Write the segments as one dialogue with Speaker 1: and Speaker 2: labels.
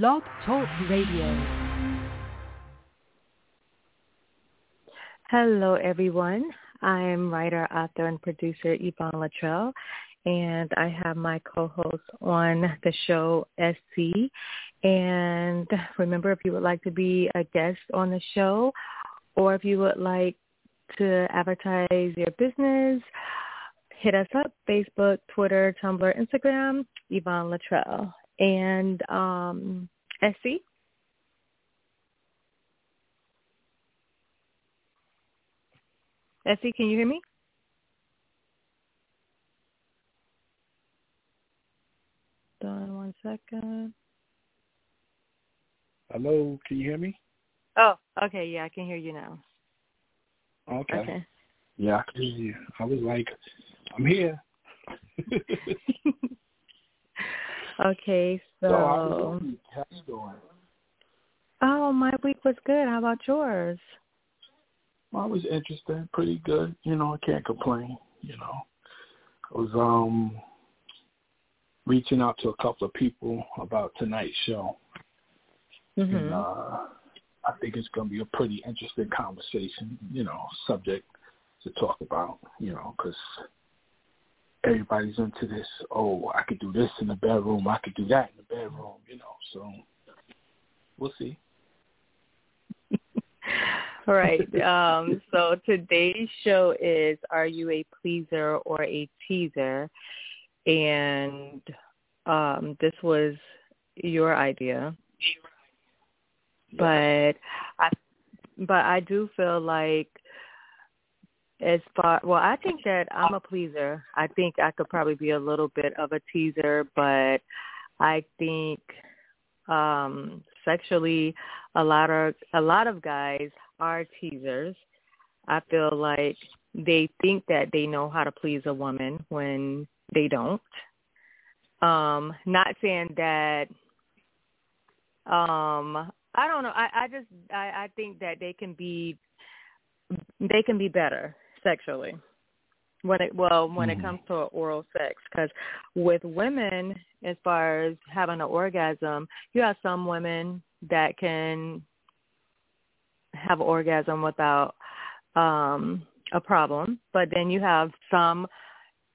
Speaker 1: Blog Talk Radio. Hello, everyone. I am writer, author, and producer Yvonne Latrell, and I have my co-host on the show, SC. And remember, if you would like to be a guest on the show, or if you would like to advertise your business, hit us up, Facebook, Twitter, Tumblr, Instagram, Yvonne Latrell. And um, SC? Essie, can you hear me? Done one second.
Speaker 2: Hello, can you hear me?
Speaker 1: Oh, okay, yeah, I can hear you now.
Speaker 2: Okay.
Speaker 1: Okay.
Speaker 2: Yeah, I can hear you. I was like, I'm here.
Speaker 1: okay, so,
Speaker 2: so how, how you doing?
Speaker 1: Oh, my week was good. How about yours?
Speaker 2: Well, it was interesting, pretty good. You know, I can't complain. You know, I was um reaching out to a couple of people about tonight's show,
Speaker 1: mm-hmm.
Speaker 2: and uh, I think it's going to be a pretty interesting conversation. You know, subject to talk about. You know, because everybody's into this. Oh, I could do this in the bedroom. I could do that in the bedroom. You know, so we'll see.
Speaker 1: All right. Um, so today's show is Are You a Pleaser or a Teaser? And um, this was your idea. But I but I do feel like as far well, I think that I'm a pleaser. I think I could probably be a little bit of a teaser, but I think um sexually a lot of a lot of guys are teasers. I feel like they think that they know how to please a woman when they don't. Um, not saying that um I don't know. I, I just I, I think that they can be they can be better sexually when it well when it comes to oral sex because with women as far as having an orgasm you have some women that can have orgasm without um a problem but then you have some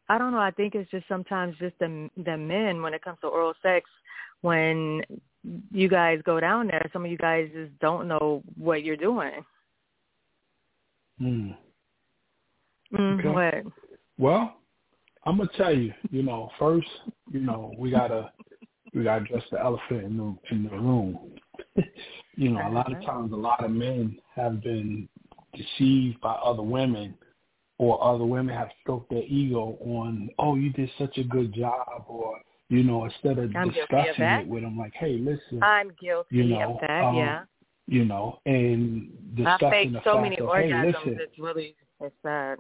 Speaker 1: i don't know i think it's just sometimes just the the men when it comes to oral sex when you guys go down there some of you guys just don't know what you're doing
Speaker 2: mm.
Speaker 1: Mm,
Speaker 2: okay.
Speaker 1: What?
Speaker 2: Well, I'm gonna tell you. You know, first, you know, we gotta we gotta address the elephant in the in the room. you know, a lot of times, a lot of men have been deceived by other women, or other women have stroked their ego on, oh, you did such a good job, or you know, instead of
Speaker 1: I'm
Speaker 2: discussing
Speaker 1: of
Speaker 2: it with them, like, hey, listen,
Speaker 1: I'm guilty
Speaker 2: you know,
Speaker 1: of that.
Speaker 2: um,
Speaker 1: yeah.
Speaker 2: You know, and
Speaker 1: I
Speaker 2: discussing
Speaker 1: faked
Speaker 2: the
Speaker 1: so
Speaker 2: fact
Speaker 1: many
Speaker 2: of,
Speaker 1: orgasms.
Speaker 2: hey, listen,
Speaker 1: It's really it's sad.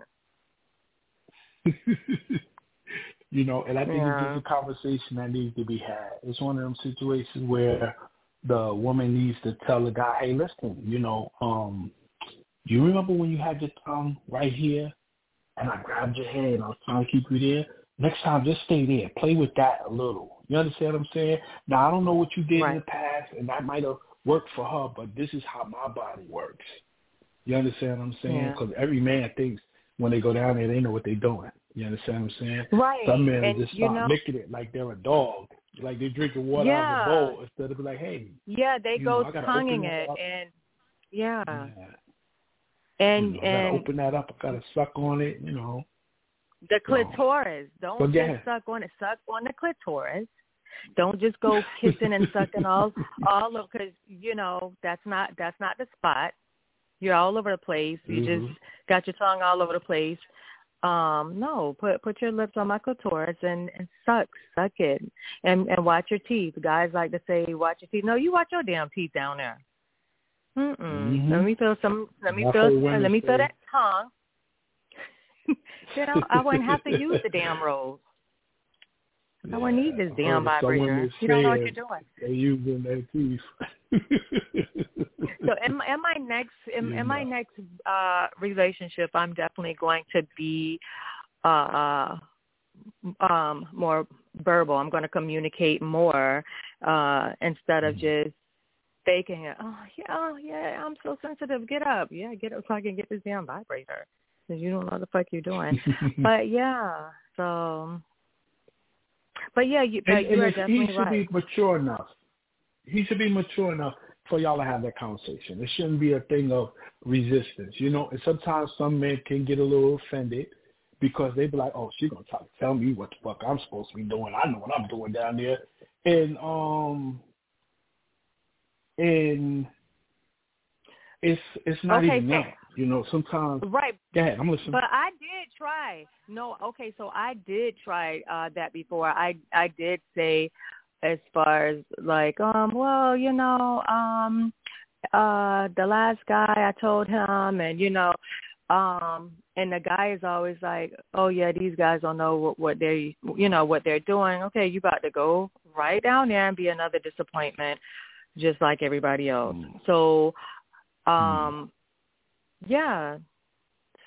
Speaker 2: you know, and I think
Speaker 1: Yeah.
Speaker 2: it's just a conversation that needs to be had. It's one of them situations where the woman needs to tell the guy, "Hey, listen, you know, um, you remember when you had your tongue right here, and I grabbed your head and I was trying to keep you there? Next time, just stay there. Play with that a little. You understand what I'm saying? Now, I don't know what you did
Speaker 1: Right.
Speaker 2: in the past, and that might have worked for her, but this is how my body works. You understand what I'm saying?
Speaker 1: Yeah.
Speaker 2: Because every man thinks when they go down there, they know what they're doing. You understand what I'm saying?
Speaker 1: Right.
Speaker 2: Some men
Speaker 1: and
Speaker 2: just start
Speaker 1: know,
Speaker 2: licking it like they're a dog, like they're drinking water out of a bowl instead of like, hey,
Speaker 1: yeah, they go
Speaker 2: know,
Speaker 1: tonguing it and yeah.
Speaker 2: yeah,
Speaker 1: And
Speaker 2: you know, I
Speaker 1: and
Speaker 2: gotta open that up. I gotta suck on it. You know,
Speaker 1: the
Speaker 2: So-
Speaker 1: clitoris. Don't
Speaker 2: But
Speaker 1: just suck on it. Suck on the clitoris. Don't just go kissing and sucking all all of because you know that's not that's not the spot. You're all over the place. You
Speaker 2: Mhm.
Speaker 1: just got your tongue all over the place. Um, no, put put your lips on my clitoris and and suck suck it and and watch your teeth. Guys like to say watch your teeth. No, you watch your damn teeth down there. Mm-mm.
Speaker 2: Mhm.
Speaker 1: Let me feel some. Let me feel. Let me feel that tongue. then I, I wouldn't have to use the damn rose. I wouldn't need this damn
Speaker 2: heard of some
Speaker 1: vibrator. You don't know what you're doing.
Speaker 2: They using their teeth.
Speaker 1: So in, my- in my next in, in my next uh relationship, I'm definitely going to be uh um more verbal. I'm going to communicate more uh instead of mm-hmm. just faking it. Oh yeah, oh yeah, I'm so sensitive. Get up, yeah, get up so I can get this damn vibrator because you don't know what the fuck you're doing. but yeah, so. But yeah, you,
Speaker 2: and,
Speaker 1: you
Speaker 2: and
Speaker 1: definitely
Speaker 2: he should
Speaker 1: right.
Speaker 2: be mature enough. He should be mature enough for y'all to have that conversation. It shouldn't be a thing of resistance, you know. And sometimes some men can get a little offended because they be like, "Oh, she's gonna try to tell me what the fuck I'm supposed to be doing. I know what I'm doing down there." And um, and it's it's not
Speaker 1: okay,
Speaker 2: even
Speaker 1: so,
Speaker 2: that. You know, sometimes.
Speaker 1: Right.
Speaker 2: Ahead. I'm listening.
Speaker 1: But I did try. No, okay, so I did try uh that before. I I did say as far as like, um, well, you know, um uh the last guy I told him and you know, um and the guy is always like, "Oh yeah, these guys don't know what, what they you know, what they're doing. Okay, you about to go right down there and be another disappointment just like everybody else." Mm. So um mm. Yeah,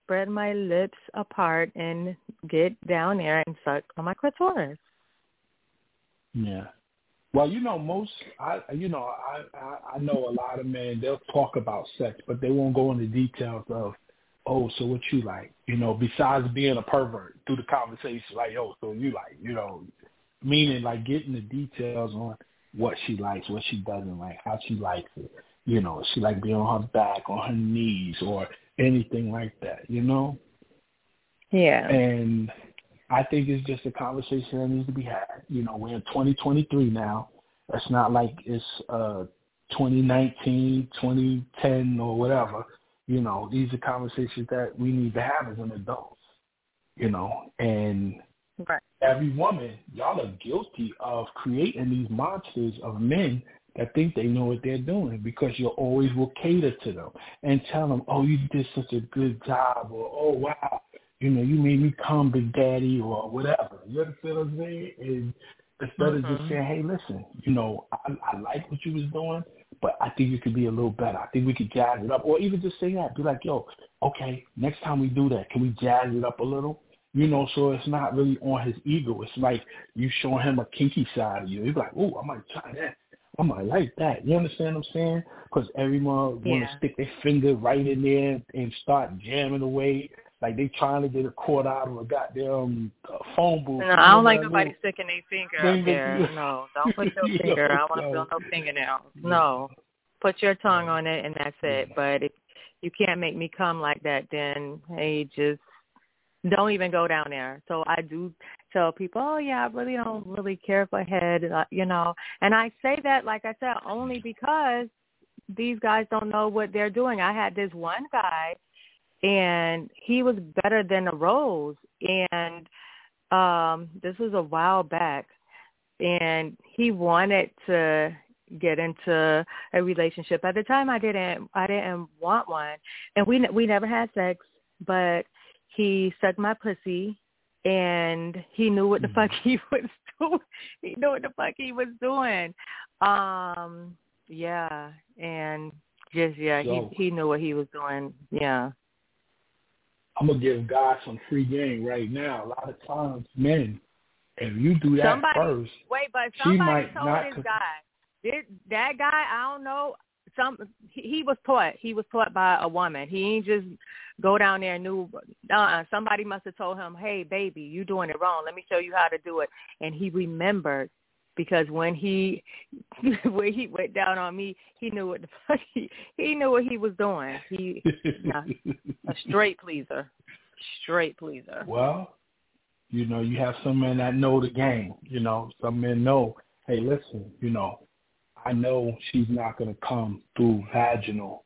Speaker 1: spread my lips apart and get down there and suck on my clitoris.
Speaker 2: Yeah. Well, you know, most I you know I, I I know a lot of men they'll talk about sex, but they won't go into details of oh, so what you like? You know, besides being a pervert through the conversation, like oh, so you like? You know, meaning like getting the details on what she likes, what she doesn't like, how she likes it. You know, she like being on her back, on her knees, or anything like that. You know.
Speaker 1: Yeah.
Speaker 2: And I think it's just a conversation that needs to be had. You know, we're in 2023 now. It's not like it's uh 2019, 2010, or whatever. You know, these are conversations that we need to have as an adults. You know, and
Speaker 1: right.
Speaker 2: every woman, y'all are guilty of creating these monsters of men that think they know what they're doing because you always will cater to them and tell them, oh, you did such a good job, or oh, wow, you know, you made me come, big daddy, or whatever. You understand what I'm saying? And instead mm-hmm. of just mm-hmm. saying, hey, listen, you know, I, I like what you was doing, but I think you could be a little better. I think we could jazz it up, or even just say that. Be like, yo, okay, next time we do that, can we jazz it up a little? You know, so it's not really on his ego. It's like you showing him a kinky side of you. He's like, oh, I might try that. I might like that. You understand what I'm saying? Because everyone yeah. want to stick their finger right in there and start jamming away like they trying to get a cord out of a goddamn uh, phone booth.
Speaker 1: No, I don't like nobody sticking their finger up there. No, don't put your finger. I want to feel no fingernails. Mm-hmm. No, put your tongue mm-hmm. on it and that's mm-hmm. it. But if you can't make me come like that, then hey, just don't even go down there. So I do tell people, oh yeah, I really don't really care for head, uh, you know. And I say that, like I said, only because these guys don't know what they're doing. I had this one guy and he was better than a rose and um this was a while back and he wanted to get into a relationship at the time i didn't i didn't want one and we we never had sex but he sucked my pussy and he knew what the fuck he was doing he knew what the fuck he was doing um yeah and just yeah so, he he knew what he was doing yeah
Speaker 2: I'm gonna give God some free game right now. A lot of times, men, if you do that
Speaker 1: somebody,
Speaker 2: first,
Speaker 1: wait, but somebody
Speaker 2: she might
Speaker 1: told
Speaker 2: not.
Speaker 1: this guy, this, that guy, I don't know. Some he, he was taught. He was taught by a woman. He ain't just go down there and knew. Uh, somebody must have told him, "Hey, baby, you doing it wrong. Let me show you how to do it." And he remembered because when he when he went down on me, he knew what the fuck he he knew what he was doing. He a straight pleaser, straight pleaser.
Speaker 2: Well, you know, you have some men that know the game. You know, some men know. Hey, listen, you know, I know she's not going to come through vaginal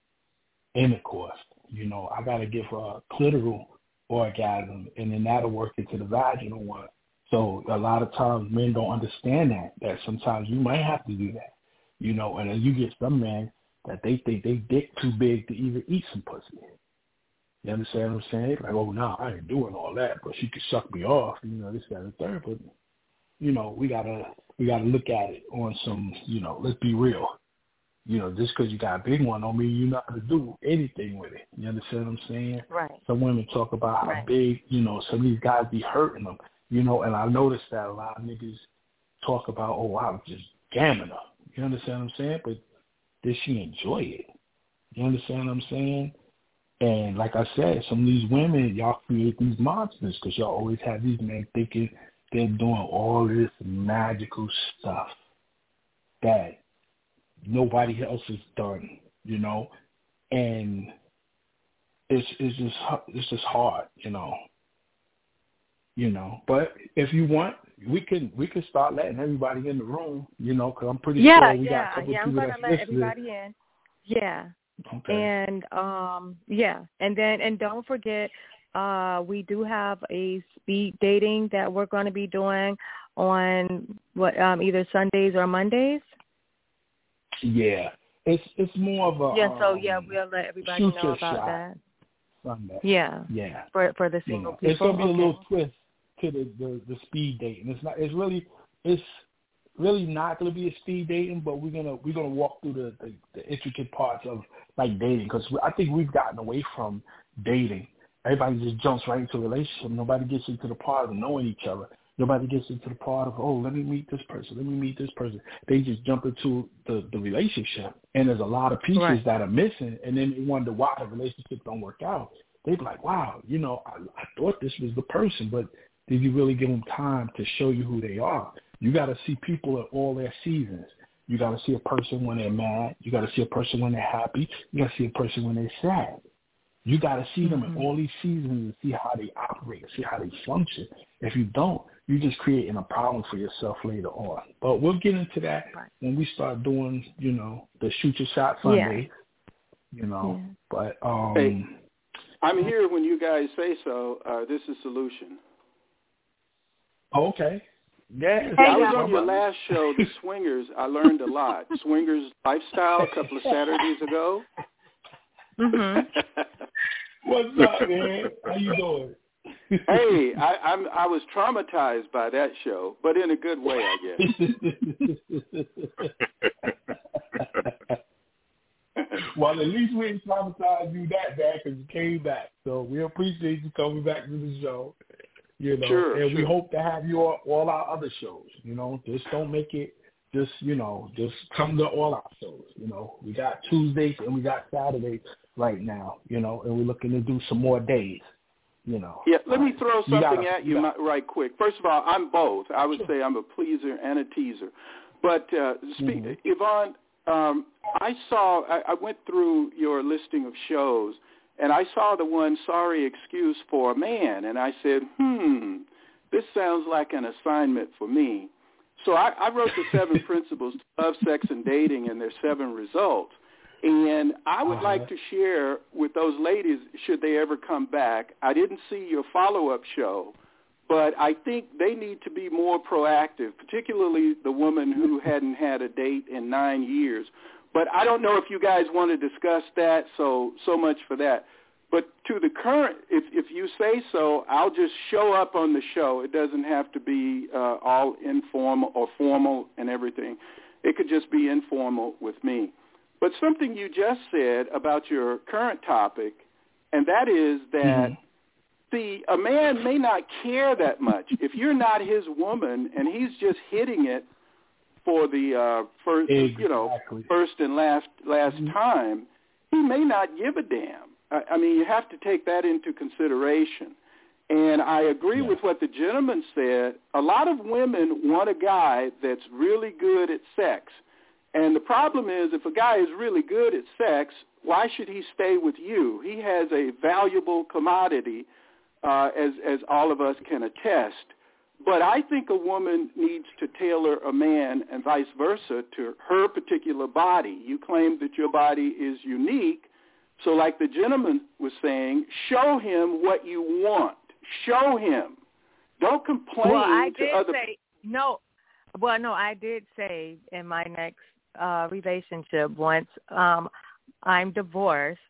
Speaker 2: intercourse. You know, I got to give her a clitoral orgasm, and then that'll work into the vaginal one. So a lot of times men don't understand that, that sometimes you might have to do that, you know, and then you get some men that they think they dick too big to even eat some pussy. You understand what I'm saying? Like, oh, no, I ain't doing all that, but she could suck me off, you know, this, and the third. But, you know, we gotta, we gotta look at it on some, you know, let's be real. You know, just because you got a big one don't mean you know how to do anything with it. You understand what I'm saying?
Speaker 1: Right.
Speaker 2: Some women talk about
Speaker 1: right.
Speaker 2: how big, you know, some of these guys be hurting them You know, and I noticed that a lot of niggas talk about, oh, I was just gamming her. You understand what I'm saying? But did she enjoy it? You understand what I'm saying? And like I said, some of these women, y'all create these monsters because y'all always have these men thinking they're doing all this magical stuff that nobody else has done, you know, and it's it's just it's just hard, you know, you know. But if you want, we can we can start letting everybody in the room, you know, because I'm pretty
Speaker 1: yeah,
Speaker 2: sure we
Speaker 1: yeah,
Speaker 2: got a couple
Speaker 1: yeah.
Speaker 2: people
Speaker 1: I'm gonna let
Speaker 2: listening.
Speaker 1: everybody in. Yeah,
Speaker 2: Okay.
Speaker 1: and um, yeah, and then and don't forget, uh, we do have a speed dating that we're going to be doing on what um either Sundays or Mondays.
Speaker 2: yeah, it's it's more of a
Speaker 1: Yeah, so yeah,
Speaker 2: um,
Speaker 1: we'll let everybody know about that.
Speaker 2: Sunday.
Speaker 1: Yeah,
Speaker 2: Yeah.
Speaker 1: for for the single
Speaker 2: know,
Speaker 1: people.
Speaker 2: it's gonna be a little twist to the, the the speed dating. It's not. It's really. It's really not gonna be a speed dating, but we're gonna we're gonna walk through the the, the intricate parts of like dating because I think we've gotten away from dating. Everybody just jumps right into a relationship. Nobody gets into the part of knowing each other. Nobody gets into the part of oh, let me meet this person. Let me meet this person. They just jump into the the relationship, and there's a lot of pieces
Speaker 1: Right.
Speaker 2: that are missing, and then they wonder why the relationship don't work out. They be like, wow, you know, I, I thought this was the person, but did you really give them time to show you who they are? You got to see people at all their seasons. You got to see a person when they're mad. You got to see a person when they're happy. You got to see a person when they're sad. You got to see them
Speaker 1: Mhm.
Speaker 2: in all these seasons and see how they operate, see how they function. If you don't, you're just creating a problem for yourself later on. But we'll get into that
Speaker 1: Right.
Speaker 2: when we start doing, you know, the shoot your shot
Speaker 1: Yeah.
Speaker 2: Sunday. You know,
Speaker 1: Yeah.
Speaker 2: but um,
Speaker 3: Hey. I'm here when you guys say so. Uh, this is Solution.
Speaker 2: oh, okay, yeah.
Speaker 1: Hey,
Speaker 3: I was on your last show, The Swingers. I learned a lot. Swingers lifestyle a couple of Saturdays ago.
Speaker 1: Mhm.
Speaker 2: What's up, man? How you doing?
Speaker 3: hey, I, I'm I was traumatized by that show, but in a good way, I guess.
Speaker 2: well, at least we didn't traumatize you that bad because you came back. So we appreciate you coming back to the show. You know,
Speaker 3: Sure,
Speaker 2: and we hope to have you on all our other shows. You know, just don't make it. Just you know, just come to all our shows. You know, we got Tuesdays and we got Saturdays right now. You know, and we're looking to do some more days. You know.
Speaker 3: Yeah, let me throw
Speaker 2: You
Speaker 3: something
Speaker 2: gotta-
Speaker 3: at you
Speaker 2: you gotta-
Speaker 3: right quick. First of all, I'm both. I would say I'm a pleaser and a teaser. But uh, speak,
Speaker 2: Mhm.
Speaker 3: Yvonne, um, I saw. I, I went through your listing of shows, and I saw the one "Sorry Excuse for a Man," and I said, "Hmm, this sounds like an assignment for me." So I, I wrote the seven principles to love, sex, and dating, and their seven results. And I would
Speaker 2: Uh-huh.
Speaker 3: like to share with those ladies, should they ever come back. I didn't see your follow-up show, but I think they need to be more proactive, particularly the woman who hadn't had a date in nine years. But I don't know if you guys want to discuss that, so so much for that. But to the current, if if you say so, I'll just show up on the show. It doesn't have to be uh, all informal or formal and everything. It could just be informal with me. But something you just said about your current topic, and that is that
Speaker 2: Mhm.
Speaker 3: see, a man may not care that much if you're not his woman and he's just hitting it for the uh, first, you know, first and last last
Speaker 2: Mhm.
Speaker 3: time. He may not give a damn. I, I mean, you have to take that into consideration. And I agree
Speaker 2: Yeah.
Speaker 3: with what the gentleman said. A lot of women want a guy that's really good at sex. And the problem is if a guy is really good at sex, why should he stay with you? He has a valuable commodity, uh, as, as all of us can attest. But I think a woman needs to tailor a man and vice versa to her particular body. You claim that your body is unique. So like the gentleman was saying, show him what you want. Show him. Don't complain
Speaker 1: Well, I
Speaker 3: to
Speaker 1: did
Speaker 3: other
Speaker 1: say no. Well, no, I did say in my next uh relationship once um I'm divorced,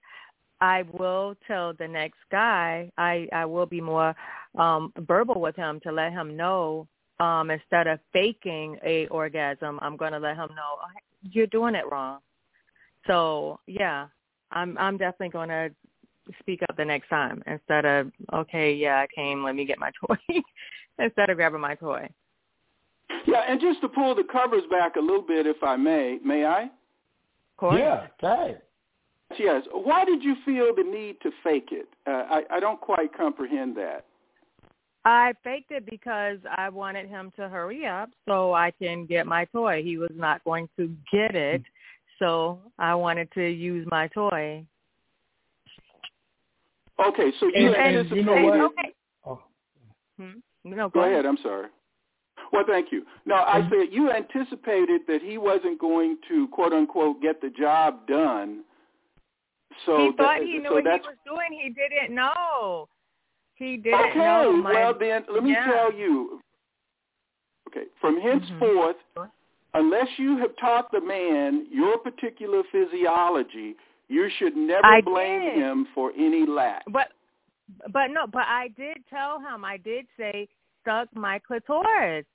Speaker 1: I will tell the next guy I I will be more um verbal with him to let him know um instead of faking a orgasm, I'm going to let him know "Oh, you're doing it wrong. So, yeah, I'm I'm definitely going to speak up the next time instead of okay, yeah, I came, let me get my toy. instead of grabbing my toy.
Speaker 3: Yeah, and just to pull the covers back a little bit, if I may, may I?
Speaker 1: Of course.
Speaker 2: Yeah, okay.
Speaker 3: Yes. Why did you feel the need to fake it? Uh, I, I don't quite comprehend that.
Speaker 1: I faked it because I wanted him to hurry up so I can get my toy. He was not going to get it, so I wanted to use my toy.
Speaker 3: Okay, so you
Speaker 2: and, and you know what?
Speaker 1: Okay.
Speaker 2: Oh.
Speaker 1: Hmm? No,
Speaker 3: go, go ahead. I'm sorry. Well, thank you. No, I said you anticipated that he wasn't going to quote unquote get the job done. So
Speaker 1: he thought
Speaker 3: that,
Speaker 1: he knew
Speaker 3: so
Speaker 1: what he was doing. He didn't know. He didn't
Speaker 3: okay,
Speaker 1: know. My,
Speaker 3: well then, let me
Speaker 1: yeah.
Speaker 3: tell you. Okay, from henceforth,
Speaker 1: mm-hmm.
Speaker 3: unless you have taught the man your particular physiology, you should never
Speaker 1: I
Speaker 3: blame
Speaker 1: did.
Speaker 3: him for any lack.
Speaker 1: But but no, but I did tell him. I did say suck my clitoris.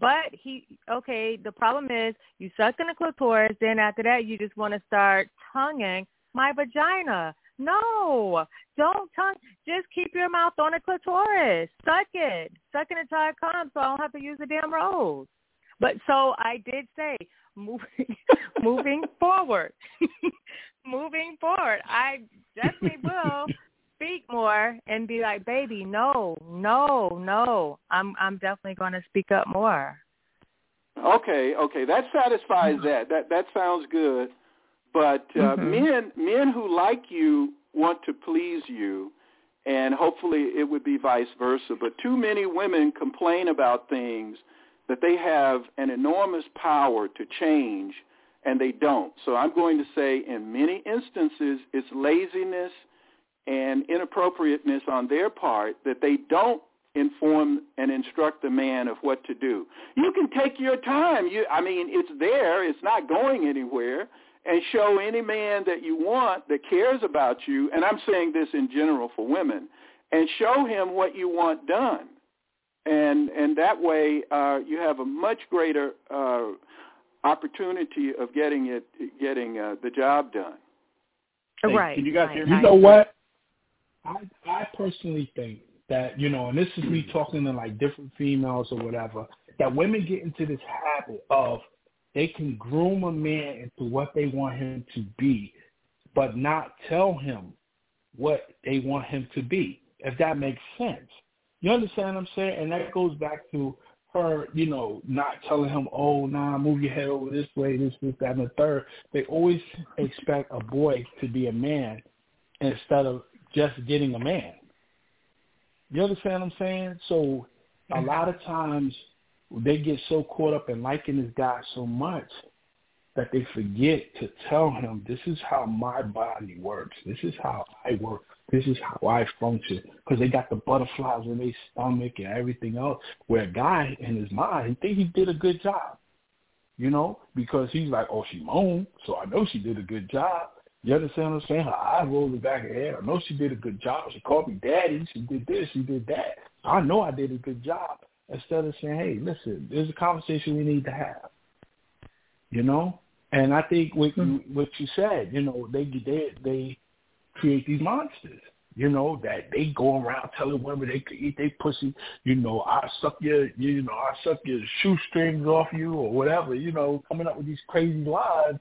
Speaker 1: But he okay, the problem is you suck in the clitoris, then after that you just want to start tonguing my vagina. No, don't tongue. Just keep your mouth on the clitoris. Suck it. Suck it until it comes so I don't have to use the damn rose. But so I did say moving moving forward. moving forward. I definitely will speak more and be like, baby, no, no, no. I'm I'm definitely going to speak up more.
Speaker 3: Okay, okay, that satisfies that. That that sounds good. But uh,
Speaker 1: Mhm.
Speaker 3: men men who like you want to please you, and hopefully it would be vice versa. But too many women complain about things that they have an enormous power to change, and they don't. So I'm going to say, in many instances, it's laziness and inappropriateness on their part that they don't inform and instruct the man of what to do. You can take your time. You, I mean, it's there. It's not going anywhere. And show any man that you want that cares about you, and I'm saying this in general for women, and show him what you want done. And and that way uh, you have a much greater uh, opportunity of getting it getting uh, the job done.
Speaker 2: Hey,
Speaker 1: right.
Speaker 2: Can you guys
Speaker 1: right,
Speaker 2: hear me? You know what? I I personally think that you know, and this is me talking to like different females or whatever, that women get into this habit of they can groom a man into what they want him to be, but not tell him what they want him to be. If that makes sense, you understand what I'm saying? And that goes back to her, you know, not telling him, oh, nah, move your head over this way, this, this, that, and the third. They always expect a boy to be a man instead of just getting a man. You understand what I'm saying? So a mm-hmm. lot of times they get so caught up in liking this guy so much that they forget to tell him, this is how my body works. This is how I work. This is how I function. Because they got the butterflies in their stomach and everything else. Where a guy in his mind, he think he did a good job. You know, because he's like, oh, she moaned, so I know she did a good job. You understand what I'm saying? Her eyes rolled the back of her head. I know she did a good job. She called me daddy. She did this. She did that. I know I did a good job. Instead of saying, hey, listen, there's a conversation we need to have. You know? And I think what you, hmm. what you said, you know, they they they create these monsters. You know that they go around telling women they could eat their pussy. You know, I suck your, you know, I suck your shoestrings off you or whatever. You know, coming up with these crazy lies.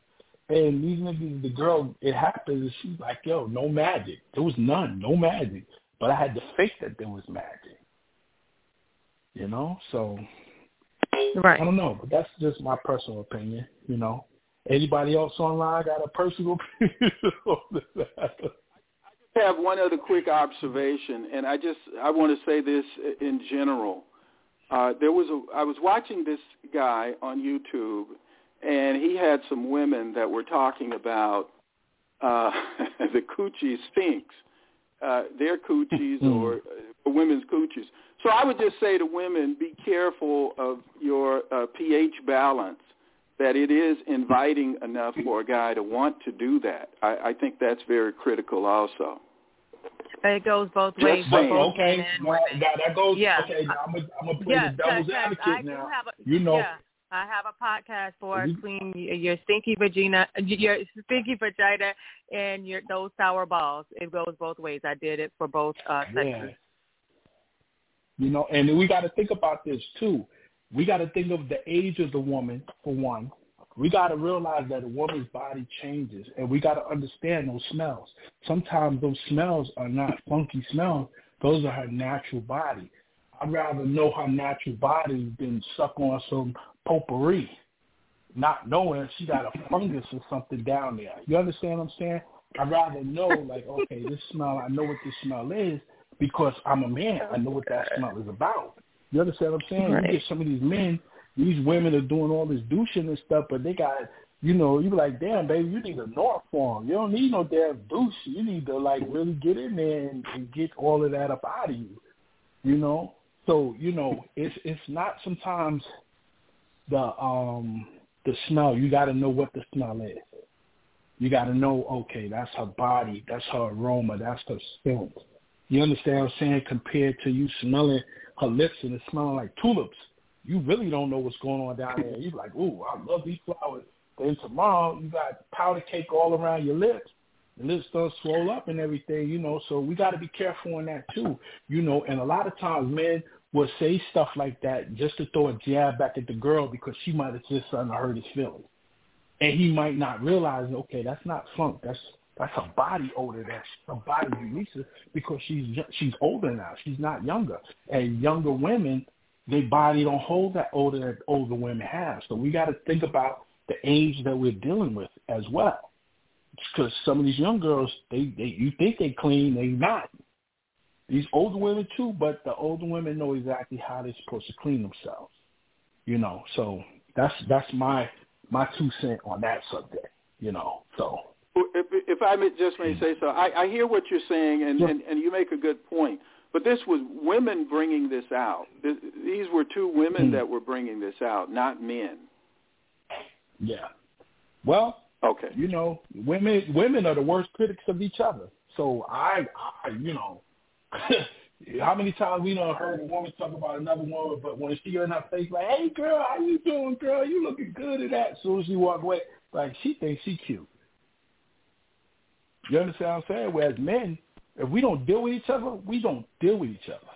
Speaker 2: And these niggas, the girl, it happens. And she's like, yo, no magic. There was none, no magic. But I had to fake that there was magic. You know, so
Speaker 1: Right.
Speaker 2: I don't know, but that's just my personal opinion. You know, anybody else online got a personal opinion on that?
Speaker 3: I have one other quick observation, and I just I want to say this in general. Uh, there was a I was watching this guy on YouTube, and he had some women that were talking about uh, the coochie stinks, uh, their coochies or uh, women's coochies. So I would just say to women, be careful of your uh, pH balance. That it is inviting enough for a guy to want to do that. I, I think that's very critical, also.
Speaker 1: It goes both
Speaker 3: Just
Speaker 1: ways.
Speaker 3: saying.
Speaker 1: both
Speaker 2: okay, now,
Speaker 1: women.
Speaker 2: now that goes.
Speaker 1: Yeah.
Speaker 2: Okay, now I'm gonna I'm gonna play
Speaker 1: Yeah,
Speaker 2: the devil's
Speaker 1: 'cause- 'cause
Speaker 2: advocate
Speaker 1: I
Speaker 2: now.
Speaker 1: have a,
Speaker 2: you know,
Speaker 1: yeah, I have a podcast for
Speaker 2: We-
Speaker 1: clean your stinky vagina, your stinky vagina, and your those sour balls. It goes both ways. I did it for both uh,
Speaker 2: yeah.
Speaker 1: sexes.
Speaker 2: You know, and we got to think about this too. We got to think of the age of the woman for one. We got to realize that a woman's body changes, and we got to understand those smells. Sometimes those smells are not funky smells; those are her natural body. I'd rather know her natural body than suck on some potpourri, not knowing she got a fungus or something down there. You understand what I'm saying? I'd rather know, like, okay, this smell, I know what this smell is because I'm a man. I know what that smell is about. You understand what I'm saying?
Speaker 1: Right.
Speaker 2: You get some of these men, these women are doing all this douching and stuff, but they got, you know, you be like, damn, baby, you need a Norform. You don't need no damn douche. You need to, like, really get in there and, and get all of that up out of you, you know? So, you know, it's it's not sometimes the um the smell. You got to know what the smell is. You got to know, okay, that's her body, that's her aroma, that's her scent. You understand what I'm saying? Compared to you smelling her lips and it smelling like tulips, you really don't know what's going on down there. You're like, ooh, I love these flowers. Then tomorrow you got powder cake all around your lips. The lips start swell up and everything, you know. So we got to be careful on that too, you know. And a lot of times men will say stuff like that just to throw a jab back at the girl because she might have just something hurt his feelings, and he might not realize, okay, that's not funk. That's that's a body odor. That's a body releases because she's she's older now. She's not younger, and younger women, their body don't hold that odor that older women have. So we got to think about the age that we're dealing with as well because some of these young girls, they, they you think they clean, they not. These older women too, but the older women know exactly how they're supposed to clean themselves. You know, so that's that's my my two cent on that subject. You know, so.
Speaker 3: If, if I may, just may say so, I, I hear what you're saying, and,
Speaker 2: Yeah.
Speaker 3: and, and you make a good point. But this was women bringing this out. This, these were two women
Speaker 2: Hmm.
Speaker 3: that were bringing this out, not men.
Speaker 2: Yeah. Well,
Speaker 3: Okay.
Speaker 2: you know, women women are the worst critics of each other. So I, I you know, how many times we done heard a woman talk about another woman, but when she in her face like, "Hey girl, how you doing, girl? You looking good at that." As soon as she walk away, like she thinks she cute. You understand what I'm saying? Whereas men, if we don't deal with each other, we don't deal with each other.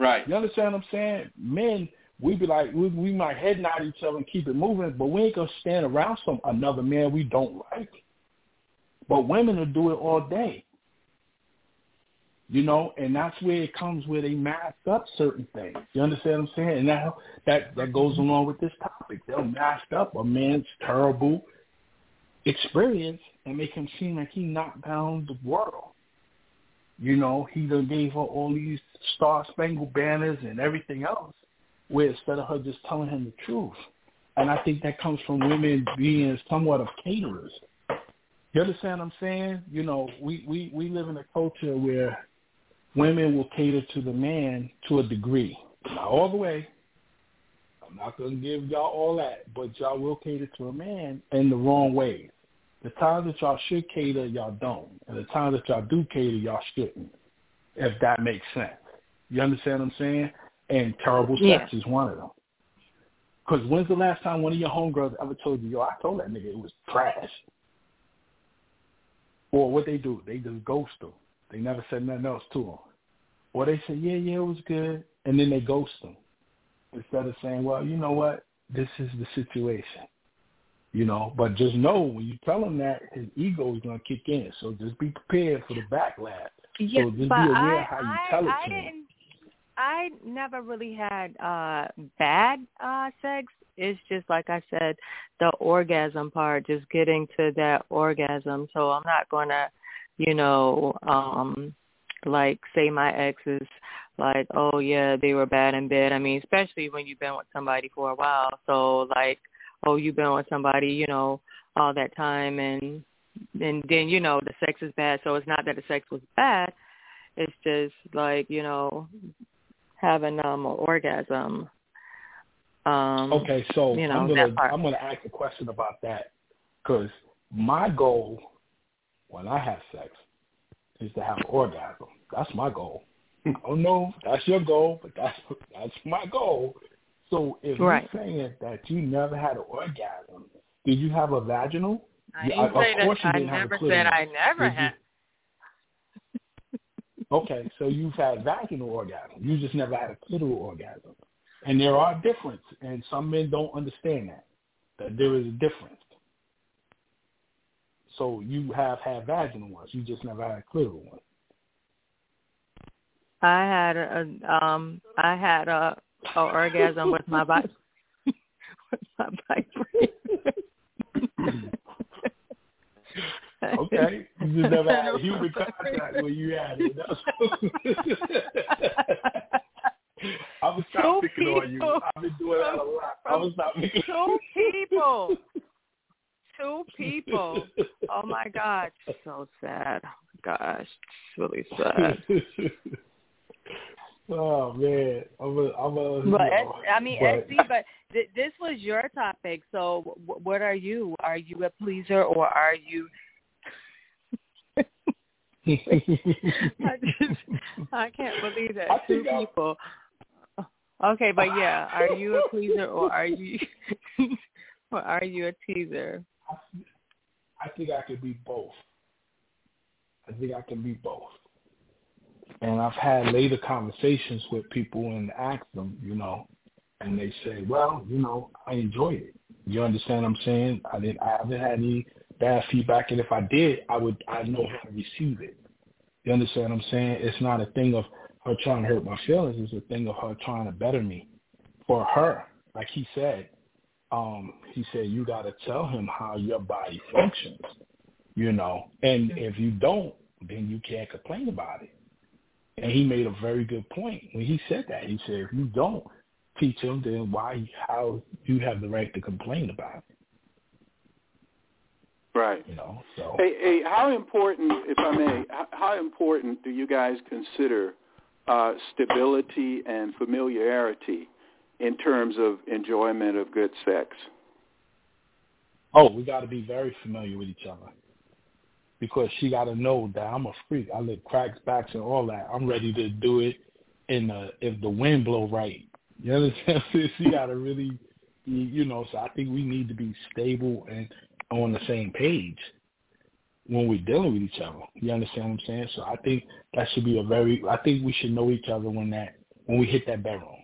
Speaker 3: Right.
Speaker 2: You understand what I'm saying? Men, we be like, we, we might head nod each other and keep it moving, but we ain't gonna stand around some another man we don't like. But women will do it all day. You know, and that's where it comes where they mask up certain things. You understand what I'm saying? And that that that goes along with this topic. They'll mask up a man's terrible experience and make him seem like he knocked down the world. You know, he done gave her all these star spangled banners and everything else, where instead of her just telling him the truth. And I think that comes from women being somewhat of caterers. You understand what I'm saying? You know, we, we, we live in a culture where women will cater to the man to a degree. Not all the way. I'm not going to give y'all all that, but y'all will cater to a man in the wrong ways. The times that y'all should cater, y'all don't. And the times that y'all do cater, y'all shouldn't, if that makes sense. You understand what I'm saying? And terrible sex is one of them. Because when's the last time one of your homegirls ever told you, yo, I told that nigga it was trash? Or what they do, they just ghost them. They never said nothing else to them. Or they say, yeah, yeah, it was good, and then they ghost them. Instead of saying, well, you know what, this is the situation. You know, but just know when you tell him that, his ego is going to kick in. So just be prepared for the backlash.
Speaker 1: Yeah,
Speaker 2: so just be aware
Speaker 1: I,
Speaker 2: of how you
Speaker 1: I,
Speaker 2: tell it
Speaker 1: I
Speaker 2: to him.
Speaker 1: I never really had uh bad uh sex. It's just like I said, the orgasm part, just getting to that orgasm. So I'm not gonna, you know, um like say my exes like, oh yeah, they were bad in bed. I mean, especially when you've been with somebody for a while. So like, oh, you've been with somebody, you know, all that time and and then you know the sex is bad so it's not that the sex was bad it's just like you know having um an orgasm um
Speaker 2: Okay, so
Speaker 1: you know,
Speaker 2: I'm gonna. I'm gonna ask a question about that because my goal when I have sex is to have an orgasm. That's my goal. I don't know that's your goal, but that's that's my goal. So if
Speaker 1: Right.
Speaker 2: you're saying that you never had an orgasm, did you have a vaginal?
Speaker 1: I
Speaker 2: Yeah,
Speaker 1: didn't
Speaker 2: of
Speaker 1: say that
Speaker 2: course you
Speaker 1: I
Speaker 2: didn't have a
Speaker 1: never
Speaker 2: clitoris.
Speaker 1: said I never
Speaker 2: Did you-
Speaker 1: had
Speaker 2: okay, so you've had vaginal orgasm. You just never had a clitoral orgasm. And there are differences, and some men don't understand that, that there is a difference. So you have had vaginal ones. You just never had a clitoral one.
Speaker 1: I had a um I had a, a orgasm with my body with my
Speaker 2: vibrator. okay, you just never had human contact when you had it. I was stop picking on you. I've been doing that a lot. I was not picking.
Speaker 1: Two people. Two people. Oh my God, so sad. Gosh, it's really sad.
Speaker 2: Oh man, I'm a, I'm a.
Speaker 1: But I mean, but, SC, but th- this was your topic. So, w- what are you? Are you a pleaser or are you? I just, I can't believe that
Speaker 2: I
Speaker 1: two people. Okay, but yeah, are you a pleaser or are you, or are you a teaser?
Speaker 2: I think I could be both. I think I can be both. And I've had later conversations with people and asked them, you know, and they say, well, you know, I enjoy it. You understand what I'm saying? I didn't, I haven't had any bad feedback, and if I did, I would, I know how to receive it. You understand what I'm saying? It's not a thing of her trying to hurt my feelings. It's a thing of her trying to better me. For her, like he said, um, he said you got to tell him how your body functions. You know, and if you don't, then you can't complain about it. And he made a very good point when he said that. He said, if you don't teach him, then why, how you have the right to complain about it?
Speaker 3: Right.
Speaker 2: You know. So.
Speaker 3: Hey, hey, how important, if I may, how important do you guys consider uh, stability and familiarity in terms of enjoyment of good sex?
Speaker 2: Oh, we got to be very familiar with each other because she got to know that I'm a freak. I live cracks, backs, and all that. I'm ready to do it in the if the wind blow right. You understand? she got to really, you know. So I think we need to be stable and on the same page when we're dealing with each other. You understand what I'm saying? So I think that should be a very. I think we should know each other when that when we hit that bedroom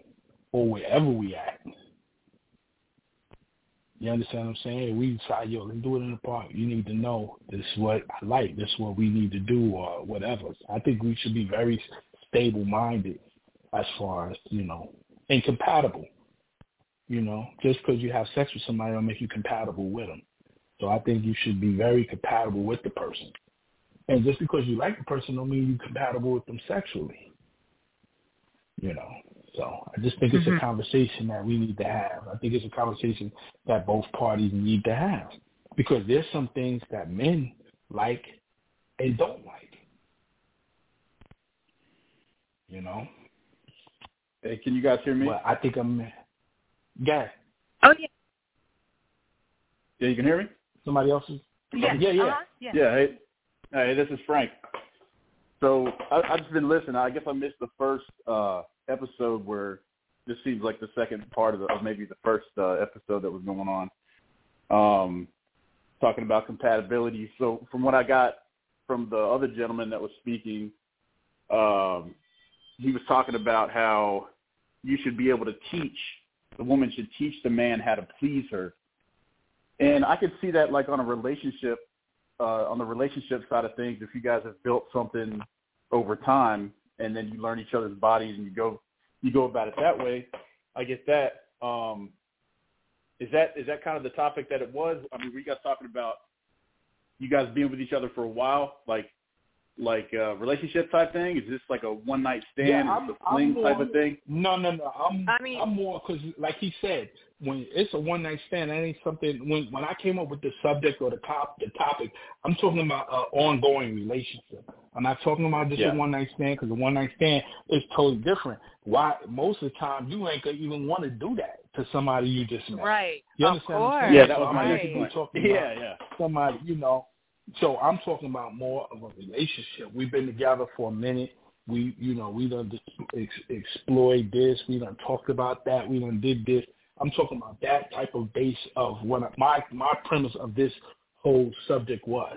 Speaker 2: or wherever we at. You understand what I'm saying? We decide, yo, let's do it in the park. You need to know this is what I like. This is what we need to do or whatever. I think we should be very stable-minded as far as, you know, and compatible. You know, just because you have sex with somebody don't make you compatible with them. So I think you should be very compatible with the person. And just because you like the person don't mean you're compatible with them sexually. You know, so I just think it's mm-hmm. a conversation that we need to have. I think it's a conversation that both parties need to have because there's some things that men like and don't like. You know.
Speaker 4: Hey, can you guys hear me?
Speaker 2: Well, I think I'm. Yeah.
Speaker 1: Oh yeah.
Speaker 4: Yeah, you can hear me.
Speaker 2: Somebody else is.
Speaker 1: Yeah.
Speaker 2: Yeah. Yeah.
Speaker 1: Uh-huh. yeah.
Speaker 4: Yeah. Hey, hey, this is Frank. So I, I've just been listening. I guess I missed the first uh, episode where this seems like the second part of, the, of maybe the first uh, episode that was going on, um, talking about compatibility. So from what I got from the other gentleman that was speaking, um, he was talking about how you should be able to teach the woman should teach the man how to please her, and I could see that like on a relationship, uh, on the relationship side of things. If you guys have built something over time, and then you learn each other's bodies and you go you go about it that way. I get that. Um, is that is that kind of the topic that it was? I mean, were you guys talking about you guys being with each other for a while, like like a relationship type thing? Is this like a one night stand,
Speaker 2: yeah, I'm,
Speaker 4: a fling
Speaker 2: more,
Speaker 4: type of thing?
Speaker 2: No, no, no. I'm
Speaker 1: I mean,
Speaker 2: I'm more because, like he said, when it's a one night stand, that ain't something. When when I came up with the subject or the top the topic, I'm talking about an ongoing relationship. I'm not talking about just
Speaker 4: yeah.
Speaker 2: a one night stand because a one night stand is totally different. Why most of the time you ain't gonna even want to do that to somebody you just met.
Speaker 1: Right.
Speaker 2: You
Speaker 1: of? Course.
Speaker 4: Yeah, that was
Speaker 2: so
Speaker 4: my
Speaker 2: right.
Speaker 4: next
Speaker 2: point.
Speaker 4: Yeah, yeah.
Speaker 2: Somebody, you know. So I'm talking about more of a relationship. We've been together for a minute. We, you know, we done ex- exploit this. We done talked about that. We done did this. I'm talking about that type of base of what my my premise of this whole subject was.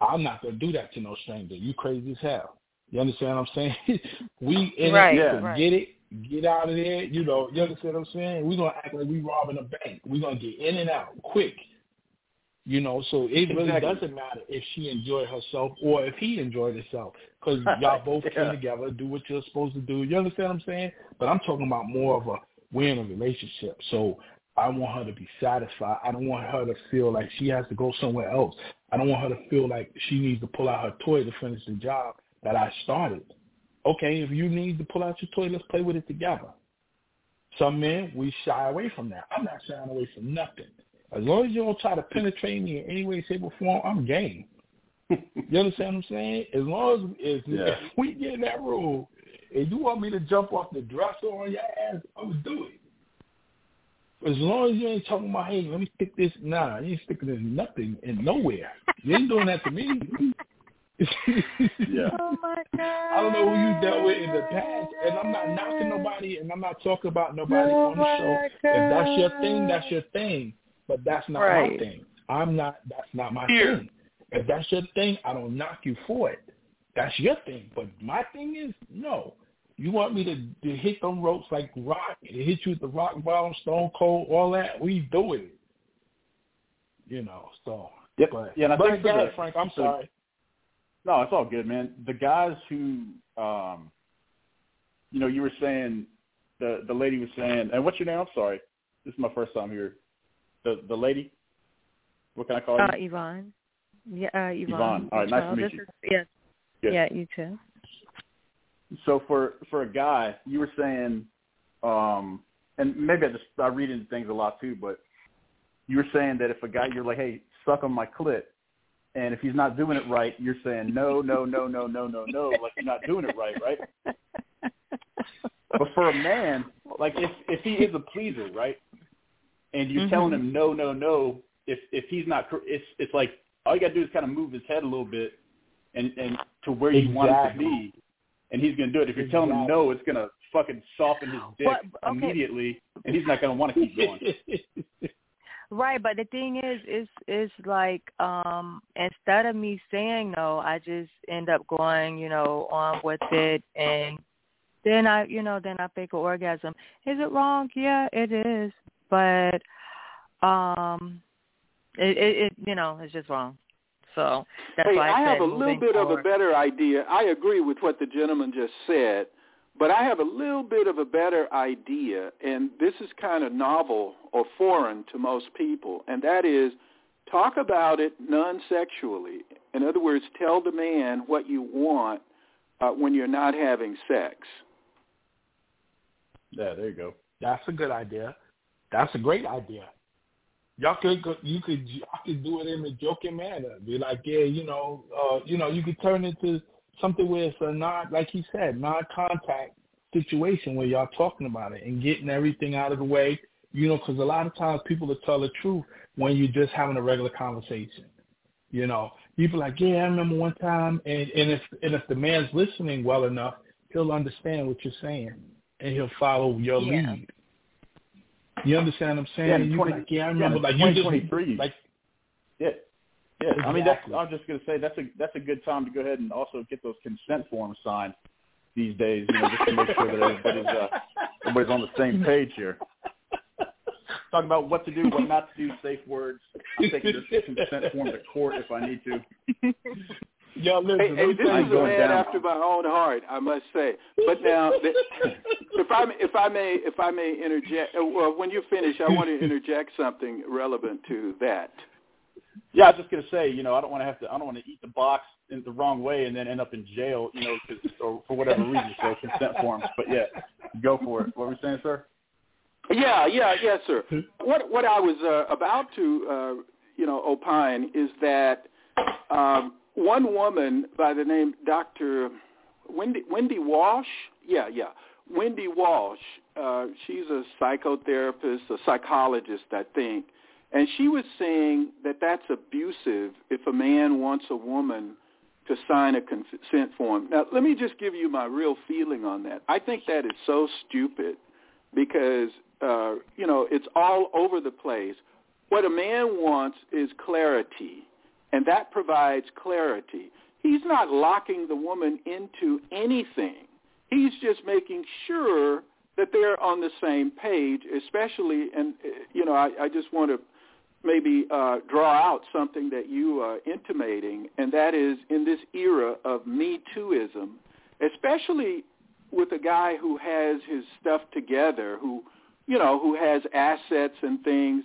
Speaker 2: I'm not gonna do that to no stranger. You crazy as hell. You understand what I'm saying? we in
Speaker 1: right,
Speaker 2: it,
Speaker 1: yeah.
Speaker 2: get it, get out of there. You know, you understand what I'm saying? We're gonna act like we robbing a bank. We're gonna get in and out quick. You know, so it really
Speaker 4: exactly.
Speaker 2: doesn't matter if she enjoyed herself or if he enjoyed himself, because y'all both
Speaker 4: yeah.
Speaker 2: came together, do what you're supposed to do. You understand what I'm saying? But I'm talking about more of a we're in a relationship, so I want her to be satisfied. I don't want her to feel like she has to go somewhere else. I don't want her to feel like she needs to pull out her toy to finish the job that I started. Okay, if you need to pull out your toy, let's play with it together. Some men, we shy away from that. I'm not shying away from nothing. As long as you don't try to penetrate me in any way, shape, or form, I'm game. you understand what I'm saying? As long as if,
Speaker 4: Yeah.
Speaker 2: if we get in that room and you want me to jump off the dresser on your ass, I'm gonna do it. As long as you ain't talking about, hey, let me stick this. Nah, you ain't sticking this nothing and nowhere. You ain't doing that to me.
Speaker 4: Yeah.
Speaker 1: Oh my god.
Speaker 2: I don't know who you dealt with in the past, and I'm not knocking nobody, and I'm not talking about nobody
Speaker 1: Oh
Speaker 2: on the show.
Speaker 1: my
Speaker 2: If that's your thing, that's your thing. But that's not my thing. I'm not. That's not my
Speaker 3: Here.
Speaker 2: thing. If that's your thing, I don't knock you for it. That's your thing. But my thing is no. You want me to, to hit them ropes like rock, and hit you with the rock bottom, stone cold, all that? We doing it. You know. So.
Speaker 4: Yep.
Speaker 2: But,
Speaker 4: Yeah, and I
Speaker 2: but
Speaker 4: think for
Speaker 2: go ahead,
Speaker 4: the-
Speaker 2: Frank. I'm
Speaker 4: so-
Speaker 2: sorry.
Speaker 4: No, it's all good, man. The guys who, um, you know, you were saying the the lady was saying, and what's your name? I'm sorry, this is my first time here. The the lady. What can I call
Speaker 1: Uh,
Speaker 4: you?
Speaker 1: Yvonne. Yeah, uh, Yvonne.
Speaker 4: Yvonne. All right, nice to meet
Speaker 1: this
Speaker 4: you.
Speaker 1: Is, yes.
Speaker 4: Good.
Speaker 1: Yeah, you too.
Speaker 4: So for for a guy, you were saying, um, and maybe I just I read into things a lot too, but you were saying that if a guy you're like, hey, suck on my clit, and if he's not doing it right, you're saying no, no, no, no, no, no, no, like you're not doing it right, right? But for a man, like if if he is a pleaser, right, and you're
Speaker 1: Mhm.
Speaker 4: telling him no, no, no, if if he's not, it's it's like all you got to do is kind of move his head a little bit, and and to where you want it to be, and he's gonna do it. If you're telling him no, it's gonna fucking soften his dick
Speaker 1: But- okay.
Speaker 4: immediately, and he's not gonna want to keep going.
Speaker 1: Right, but the thing is, is is like um instead of me saying no, I just end up going, you know, on with it, and then I, you know, then I fake an orgasm. Is it wrong? Yeah, it is, but um, it, it, it you know, it's just wrong. So that's
Speaker 3: hey,
Speaker 1: why I,
Speaker 3: I have a little
Speaker 1: moving
Speaker 3: bit of a better idea. I agree with what the gentleman just said, but I have a little bit of a better idea, and this is kind of novel or foreign to most people, and that is talk about it non-sexually. In other words, tell the man what you want uh, when you're not having sex.
Speaker 4: Yeah, there you go.
Speaker 2: That's a good idea. That's a great idea. Y'all could you could I could do it in a joking manner. Be like, yeah, you know, uh, you know, you could turn it into something where it's a non, like he said, non-contact situation where y'all talking about it and getting everything out of the way. You know, because a lot of times people will tell the truth when you're just having a regular conversation. You know, people like, yeah, I remember one time, and and if and if the man's listening well enough, he'll understand what you're saying and he'll follow your
Speaker 1: Yeah.
Speaker 2: lead. You understand what I'm saying?
Speaker 4: Yeah,
Speaker 2: you like, yeah, I remember,
Speaker 4: in
Speaker 2: like you just like
Speaker 4: Yeah. Yeah, I mean that's. I was just gonna say that's a that's a good time to go ahead and also get those consent forms signed these days, you know, just to make sure that everybody's uh, everybody's on the same page here. Talk about what to do, what not to do, safe words. I'm taking this consent form to court if I need to.
Speaker 2: Yo, listen,
Speaker 3: Hey, hey, this is a man
Speaker 4: down.
Speaker 3: after my own heart, I must say. But now, the, if I if I may if I may interject, uh, well, when you finish, I want to interject something relevant to that.
Speaker 4: Yeah, I was just gonna say, you know, I don't want to have to. I don't want to eat the box in the wrong way and then end up in jail, you know, 'cause or for whatever reason. So consent forms, but yeah, go for it. What were we saying, sir?
Speaker 3: Yeah, yeah, yes, sir. What what I was uh, about to uh, you know opine is that um, one woman by the name Dr. Wendy Wendy Walsh, yeah, yeah, Wendy Walsh. Uh, she's a psychotherapist, a psychologist, I think, and she was saying that that's abusive if a man wants a woman to sign a consent form. Now, let me just give you my real feeling on that. I think that is so stupid because uh, you know it's all over the place. What a man wants is clarity, and that provides clarity. he's not locking the woman into anything. He's just making sure that they're on the same page, especially, and you know, I, I just want to maybe uh, draw out something that you are intimating, and that is in this era of Me Tooism, especially with a guy who has his stuff together, who, you know, who has assets and things,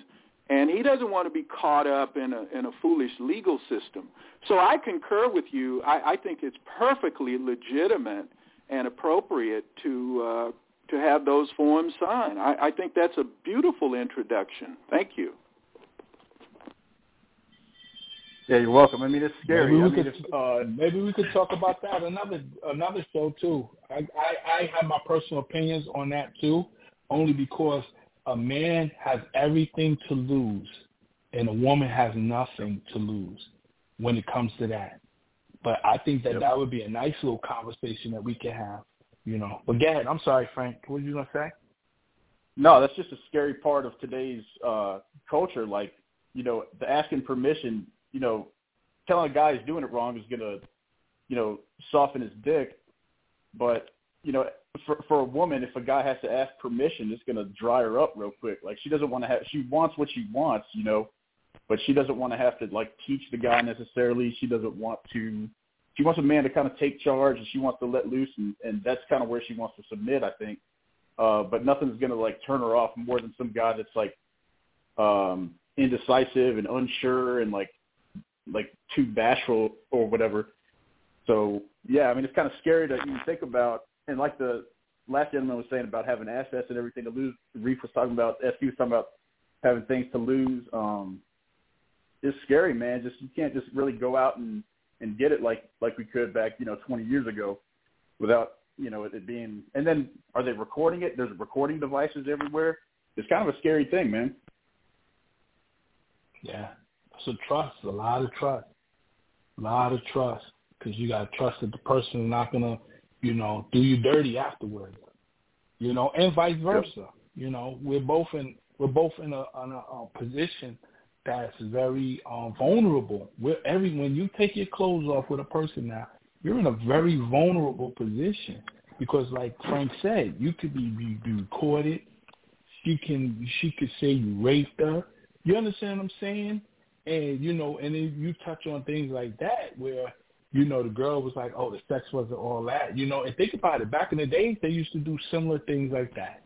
Speaker 3: and he doesn't want to be caught up in a in a foolish legal system. So I concur with you. I, I think it's perfectly legitimate and appropriate to uh, to have those forms signed. I, I think that's a beautiful introduction. Thank you.
Speaker 4: Yeah, you're welcome. I mean, it's scary.
Speaker 2: Maybe we,
Speaker 4: I mean,
Speaker 2: could,
Speaker 4: if, uh,
Speaker 2: maybe we could talk about that another another show too. I, I I have my personal opinions on that too, only because a man has everything to lose, and a woman has nothing to lose when it comes to that. But I think that yep. that would be a nice little conversation that we could have, you know. But go ahead. I'm sorry, Frank. What were you gonna say?
Speaker 4: No, that's just a scary part of today's uh culture. Like, you know, the asking permission you know, telling a guy he's doing it wrong is gonna, you know, soften his dick. But you know, for for a woman, if a guy has to ask permission, it's gonna dry her up real quick. Like she doesn't want to have, she wants what she wants, you know, but she doesn't want to have to like teach the guy necessarily. She doesn't want to. She wants a man to kind of take charge, and she wants to let loose, and and that's kind of where she wants to submit, I think. Uh, but nothing's gonna like turn her off more than some guy that's like um indecisive and unsure and like like too bashful or whatever. So yeah, I mean it's kind of scary to even think about. And like the last gentleman was saying about having assets and everything to lose. Reef was talking about SQ was talking about having things to lose. Um, it's scary, man. Just you can't just really go out and and get it like like we could back you know 20 years ago without you know it being. And then are they recording it? There's recording devices everywhere. It's kind of a scary thing, man.
Speaker 2: Yeah, so trust, a lot of trust, a lot of trust, because you got to trust that the person is not gonna, you know, do you dirty afterwards, you know, and vice versa. Yep. You know, we're both in we're both in a, in a, a position that's very um, vulnerable. We're every when you take your clothes off with a person now, you're in a very vulnerable position because, like Frank said, you could be, be, be recorded. She can she could say you raped her. You understand what I'm saying? And you know, and then you touch on things like that where you know the girl was like, "Oh, the sex wasn't all that." You know, and think about it. Back in the days, they used to do similar things like that,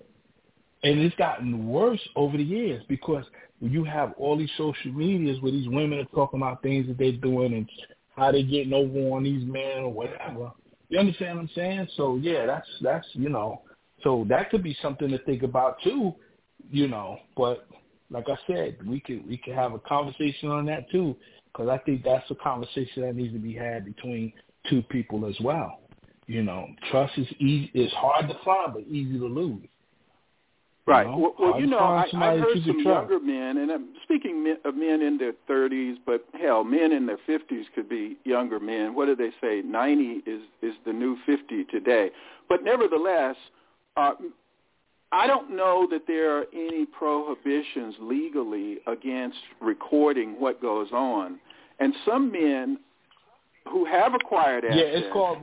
Speaker 2: and it's gotten worse over the years because you have all these social medias where these women are talking about things that they're doing and how they're getting over on these men or whatever. You understand what I'm saying? So yeah, that's that's you know, so that could be something to think about too, you know. But like I said, we could we could have a conversation on that too, because I think that's a conversation that needs to be had between two people as well. You know, trust is easy, is hard to find but easy to lose.
Speaker 3: Right. You know? Well, well you know, I, I've heard some younger men, and I'm speaking of men in their 30s, but hell, men in their 50s could be younger men. What do they say? 90 is is the new 50 today. But nevertheless, uh, I don't know that there are any prohibitions legally against recording what goes on. And some men who have acquired assets.
Speaker 2: Yeah, it's called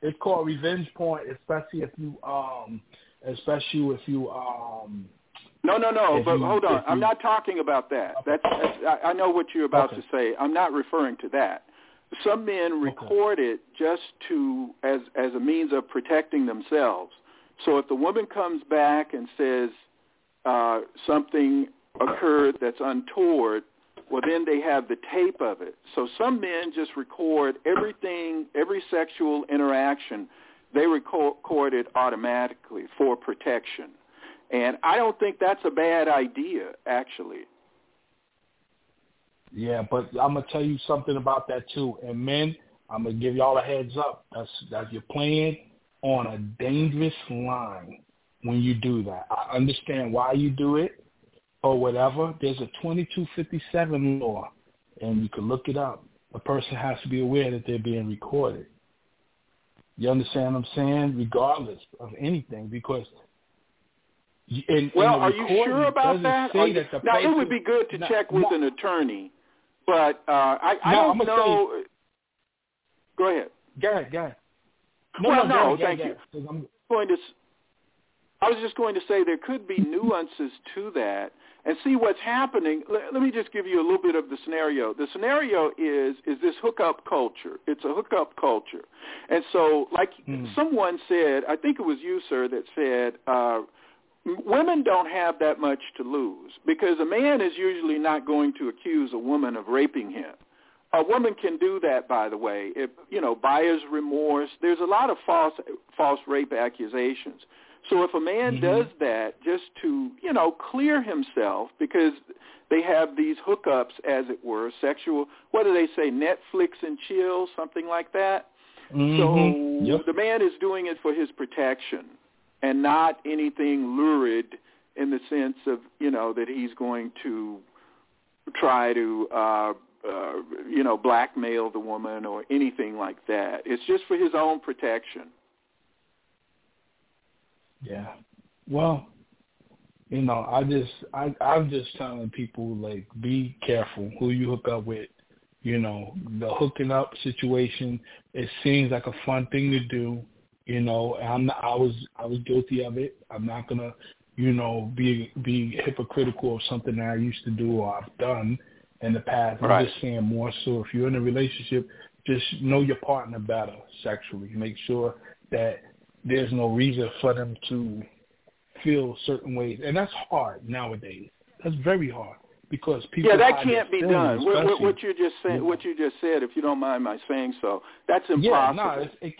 Speaker 2: it's called revenge porn, especially if you um especially if you um
Speaker 3: no, no, no. But you, hold on. I'm not talking about that. That's, that's I, I know what you're about okay. to say. I'm not referring to that. Some men record okay. it just to as as a means of protecting themselves. So if the woman comes back and says uh, something occurred that's untoward, well, then they have the tape of it. So some men just record everything, every sexual interaction, they record it automatically for protection. And I don't think that's a bad idea, actually.
Speaker 2: Yeah, but I'm gonna tell you something about that too. And men, I'm gonna give y'all a heads up. That's that you're playing on a dangerous line when you do that. I understand why you do it or whatever. There's a 2257 law, and you can look it up. A person has to be aware that they're being recorded. You understand what I'm saying? Regardless of anything, because in,
Speaker 3: well,
Speaker 2: in
Speaker 3: are you sure about that?
Speaker 2: You,
Speaker 3: that now, it would be good to check with an attorney, but uh, I, I
Speaker 2: no,
Speaker 3: don't know.
Speaker 2: Say,
Speaker 3: Go ahead.
Speaker 2: Go ahead. Go ahead. No,
Speaker 3: well,
Speaker 2: no,
Speaker 3: no,
Speaker 2: ahead,
Speaker 3: thank
Speaker 2: go
Speaker 3: you.
Speaker 2: I'm-
Speaker 3: Going to, I was just going to say there could be nuances to that, and see what's happening. Let, let me just give you a little bit of the scenario. The scenario is is this hookup culture. It's a hookup culture, and so like
Speaker 2: Hmm.
Speaker 3: someone said, I think it was you, sir, that said. Uh, Women don't have that much to lose because a man is usually not going to accuse a woman of raping him. A woman can do that, by the way. If you know buyer's remorse, there's a lot of false false rape accusations. So if a man
Speaker 2: Mhm.
Speaker 3: does that just to you know clear himself because they have these hookups, as it were, sexual. What do they say? Netflix and chill, something like that.
Speaker 2: Mhm.
Speaker 3: So
Speaker 2: Yep.
Speaker 3: the man is doing it for his protection and not anything lurid in the sense of, you know, that he's going to try to, uh, uh, you know, blackmail the woman or anything like that. It's just for his own protection.
Speaker 2: Yeah. Well, you know, I just I I'm just telling people like be careful who you hook up with. You know, the hooking up situation, it seems like a fun thing to do. You know, I'm not, I was I was guilty of it. I'm not gonna, you know, be be hypocritical of something that I used to do or I've done in the past. I'm just saying more so if you're in a relationship, just know your partner better sexually. Make sure that there's no reason for them to feel certain ways, and that's hard nowadays. That's very hard because people.
Speaker 3: yeah, that can't be done. What, what, you just said,
Speaker 2: Yeah.
Speaker 3: what you just said, if you don't mind my saying so, that's
Speaker 2: Yeah,
Speaker 3: impossible.
Speaker 2: no, it's, it,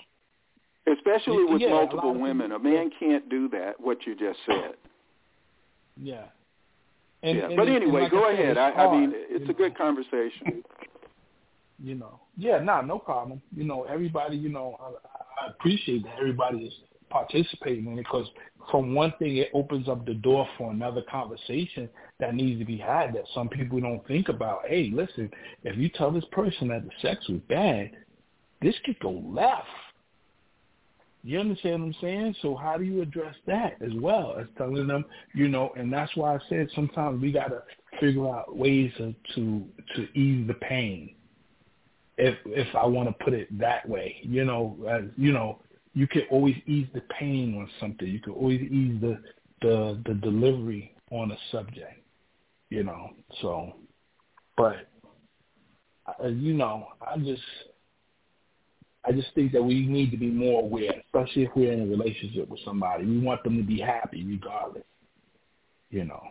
Speaker 3: Especially with
Speaker 2: yeah,
Speaker 3: multiple
Speaker 2: of people-
Speaker 3: women, a man can't do that. What you just said.
Speaker 2: yeah. And,
Speaker 3: yeah,
Speaker 2: and
Speaker 3: but anyway,
Speaker 2: like
Speaker 3: go
Speaker 2: I said,
Speaker 3: ahead. I, I mean, it's a good conversation.
Speaker 2: you know. Yeah, nah, no problem. You know, everybody, you know, I, appreciate that everybody is participating in it because from one thing, it opens up the door for another conversation that needs to be had that some people don't think about. Hey, listen, if you tell this person that the sex was bad, this could go left. You understand what I'm saying? So how do you address that as well as telling them, you know, and that's why I said sometimes we got to figure out ways to, to to ease the pain if if I want to put it that way. You know, as you know, you can always ease the pain on something. You can always ease the the the delivery on a subject. You know, so, but uh, you know, I just I just think that we need to be more aware, especially if we're in a relationship with somebody. We want them to be happy regardless. You know,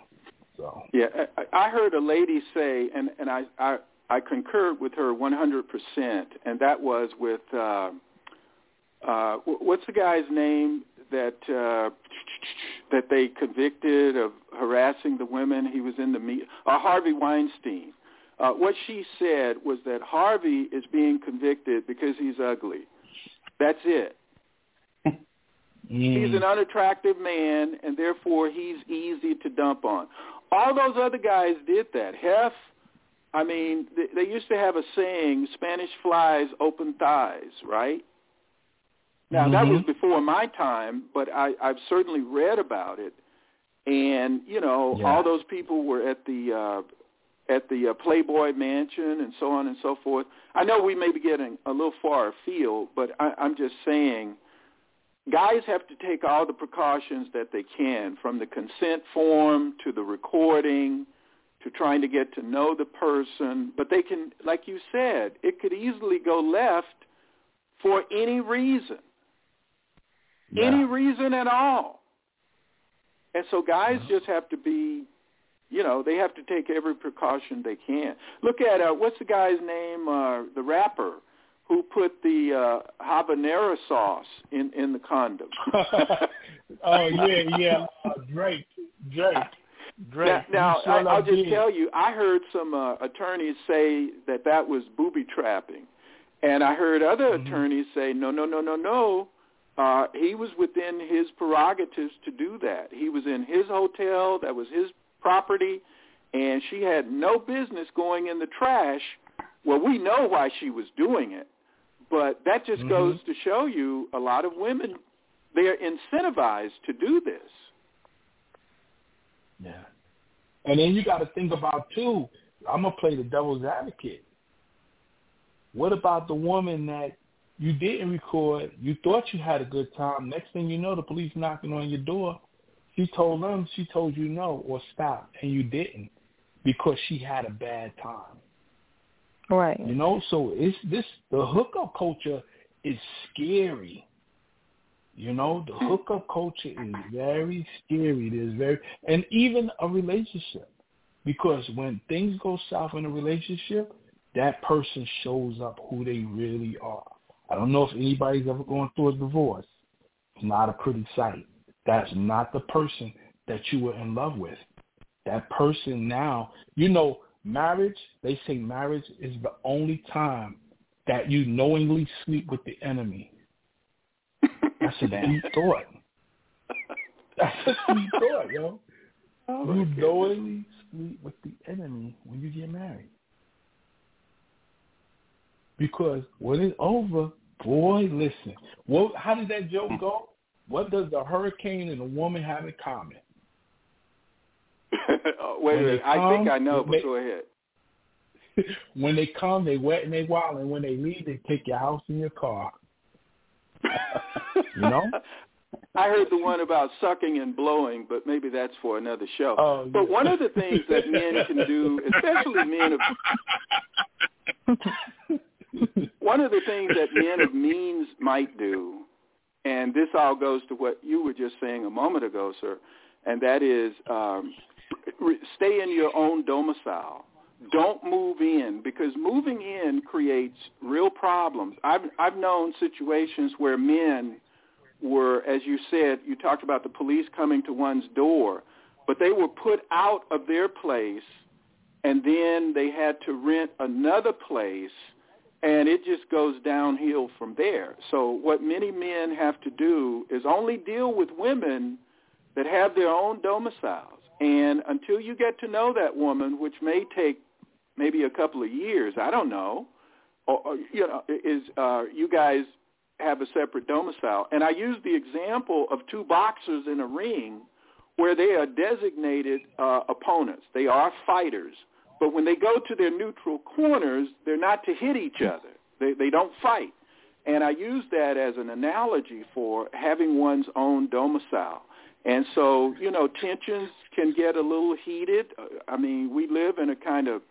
Speaker 2: so
Speaker 3: Yeah, I, I heard a lady say, and and I I, I concurred with her 100%, and that was with uh, uh, what's the guy's name that uh, that they convicted of harassing the women? He was in the meet. Uh, Harvey Weinstein. Uh, what she said was that Harvey is being convicted because he's ugly. That's it. He's an unattractive man, and therefore he's easy to dump on. All those other guys did that. Hef, I mean, they, they used to have a saying, Spanish flies, open thighs, right? Now, that was
Speaker 2: Mhm.
Speaker 3: before my time, but I, I've certainly read about it. And, you know,
Speaker 2: Yeah.
Speaker 3: all those people were at the uh, at the uh, Playboy Mansion and so on and so forth. I know we may be getting a little far afield, but I, I'm just saying guys have to take all the precautions that they can, from the consent form to the recording to trying to get to know the person. But they can, like you said, it could easily go left for any reason,
Speaker 2: Yeah.
Speaker 3: any reason at all. And so guys
Speaker 2: Mhm.
Speaker 3: just have to be, you know, they have to take every precaution they can. Look at uh, what's the guy's name? Uh, the rapper who put the uh, habanero sauce in in the condom.
Speaker 2: oh yeah, yeah, uh, Drake, Drake, Drake.
Speaker 3: Now, now
Speaker 2: sure
Speaker 3: I, I'll just tell you, I heard some uh, attorneys say that that was booby trapping, and I heard other
Speaker 2: Mhm.
Speaker 3: attorneys say, no, no, no, no, no. Uh, he was within his prerogatives to do that. He was in his hotel. That was his property, and she had no business going in the trash. Well, we know why she was doing it, but that just
Speaker 2: Mhm.
Speaker 3: goes to show you a lot of women they're incentivized to do this.
Speaker 2: Yeah. And then you got to think about too. I'm gonna play the devil's advocate. What about the woman that You didn't record. You thought you had a good time. Next thing you know, the police knocking on your door. She told them, she told you no or stop, and you didn't because she had a bad time.
Speaker 1: Right.
Speaker 2: You know, so it's this the hookup culture is scary. You know, the mm-hmm. hookup culture is very scary. It is very and even a relationship. Because when things go south in a relationship, that person shows up who they really are. I don't know if anybody's ever gone through a divorce. It's not a pretty sight. That's not the person that you were in love with. That person now, you know, marriage, they say marriage is the only time that you knowingly sleep with the enemy. That's a deep thought. That's a deep thought, yo. Oh you knowingly sleep with the enemy when you get married. Because when it's over, boy, listen. What? How did that joke go? What does the hurricane and the woman have in common?
Speaker 3: oh, wait a minute. I think I know, but they, go ahead.
Speaker 2: when they come, they wet and they wild, and when they leave, they take your house and your car. You know?
Speaker 3: I heard the one about sucking and blowing, but maybe that's for another show.
Speaker 2: Oh,
Speaker 3: but one of the things that men can do, especially men of one of the things that men of means might do, and this all goes to what you were just saying a moment ago, sir, and that is um, stay in your own domicile. Don't move in because moving in creates real problems. I've I've known situations where men were, as you said, you talked about the police coming to one's door, but they were put out of their place, and then they had to rent another place, and it just goes downhill from there. So what many men have to do is only deal with women that have their own domiciles. And until you get to know that woman, which may take maybe a couple of years, I don't know, or, or you know, is uh, you guys have a separate domicile. And I use the example of two boxers in a ring where they are designated uh, opponents. They are fighters. But when they go to their neutral corners, they're not to hit each other. They, they don't fight. And I use that as an analogy for having one's own domicile. And so, you know, tensions can get a little heated. I mean, we live in a kind of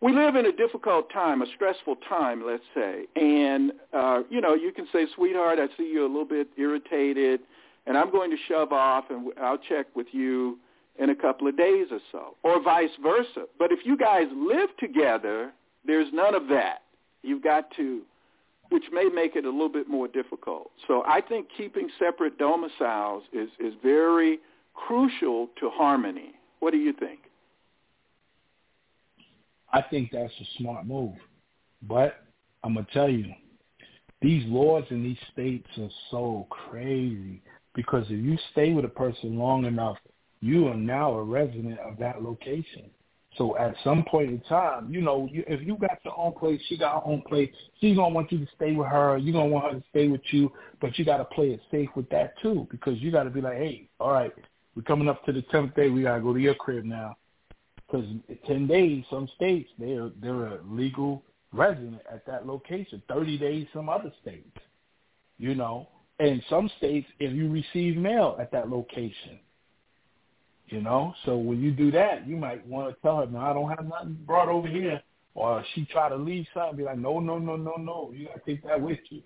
Speaker 3: we live in a difficult time, a stressful time, let's say. And, uh, you know, you can say, sweetheart, I see you're a little bit irritated, and I'm going to shove off, and I'll check with you in a couple of days or so, or vice versa. But if you guys live together, there's none of that. You've got to, which may make it a little bit more difficult. So I think keeping separate domiciles is, is very crucial to harmony. What do you think?
Speaker 2: I think that's a smart move. But I'm gonna tell you, these laws in these states are so crazy because if you stay with a person long enough, you are now a resident of that location. So at some point in time, you know, if you got your own place, she got her own place, she's gonna want you to stay with her. You're gonna want her to stay with you, but you got to play it safe with that too, because you got to be like, hey, all right, we're coming up to the tenth day. We gotta go to your crib now because ten days, some states they're they're a legal resident at that location. Thirty days, some other states, you know, and some states if you receive mail at that location, you know. So when you do that, you might want to tell her, "No, I don't have nothing brought over here," or she try to leave something, be like, "No, no, no, no, no, you got to take that with you."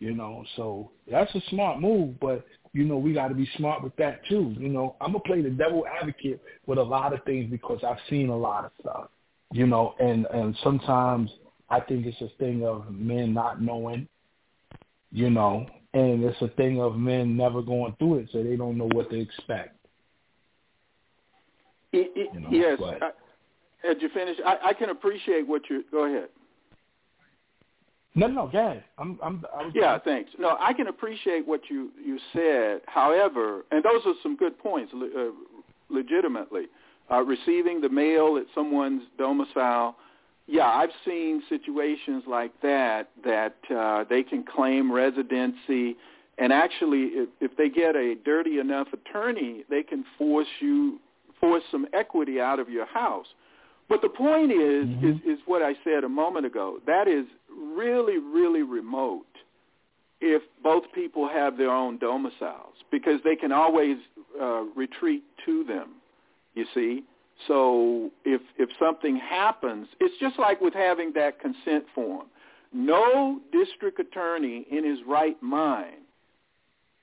Speaker 2: You know, so that's a smart move, but you know, we got to be smart with that too. You know, I'm gonna play the devil advocate with a lot of things because I've seen a lot of stuff. You know, and and sometimes I think it's a thing of men not knowing. You know, and it's a thing of men never going through it, so they don't know what to expect.
Speaker 3: It, it, you know, yes. I, had you finished? I, I can appreciate what you. Go ahead.
Speaker 2: No, no, ahead. I'm, I'm, I was
Speaker 3: yeah, thanks. No, I can appreciate what you you said. However, and those are some good points, uh, legitimately. Uh, receiving the mail at someone's domicile. Yeah, I've seen situations like that that uh, they can claim residency, and actually, if, if they get a dirty enough attorney, they can force you force some equity out of your house. But the point is,
Speaker 2: mm-hmm.
Speaker 3: is, is what I said a moment ago. That is really, really remote if both people have their own domiciles because they can always uh, retreat to them. You see, so if if something happens, it's just like with having that consent form. No district attorney in his right mind,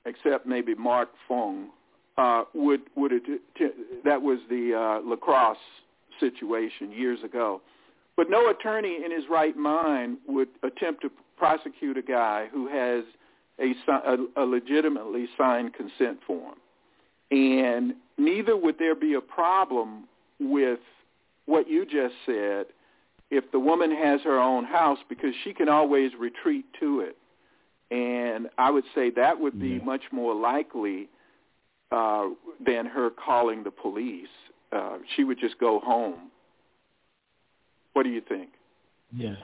Speaker 3: except maybe Mark Fong, uh, would would that was the uh, lacrosse situation years ago. But no attorney in his right mind would attempt to prosecute a guy who has a, a, a legitimately signed consent form. And neither would there be a problem with what you just said if the woman has her own house because she can always retreat to it. And I would say that would be
Speaker 2: yeah.
Speaker 3: much more likely uh, than her calling the police. Uh, she would just go home. What do you think?
Speaker 2: Yeah.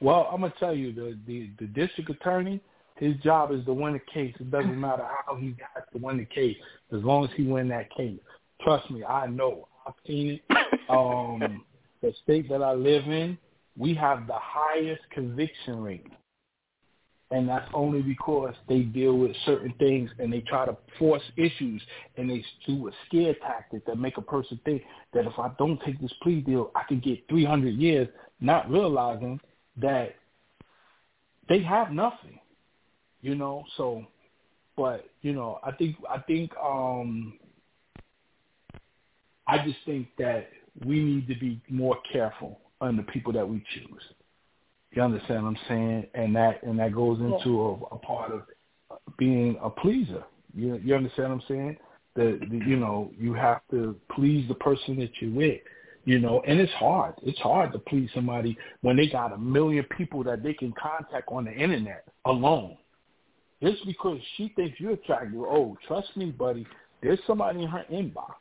Speaker 2: Well, I'm gonna tell you the the, the district attorney, his job is to win a case. It doesn't matter how he got to win the case, as long as he win that case. Trust me, I know. I've seen it. Um, the state that I live in, we have the highest conviction rate. And that's only because they deal with certain things and they try to force issues and they do a scare tactic that make a person think that if I don't take this plea deal, I can get 300 years, not realizing that they have nothing, you know. So, but you know, I think I think um, I just think that we need to be more careful on the people that we choose. You understand what I'm saying? And that and that goes into a, a part of being a pleaser. You you understand what I'm saying? That you know you have to please the person that you're with. You know, and it's hard. It's hard to please somebody when they got a million people that they can contact on the internet alone. Just because she thinks you're attractive. Oh, trust me, buddy. There's somebody in her inbox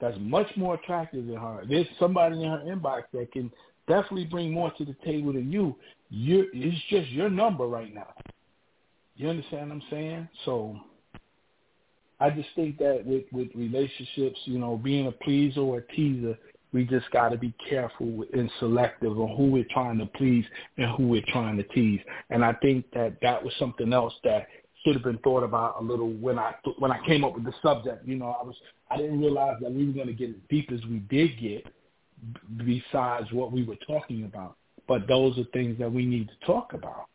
Speaker 2: that's much more attractive than her. There's somebody in her inbox that can definitely bring more to the table than you. You it's just your number right now. You understand what I'm saying? So I just think that with with relationships, you know, being a pleaser or a teaser, we just got to be careful and selective on who we're trying to please and who we're trying to tease. And I think that that was something else that should have been thought about a little when I when I came up with the subject. You know, I was I didn't realize that we were going to get as deep as we did get, besides what we were talking about. But those are things that we need to talk about.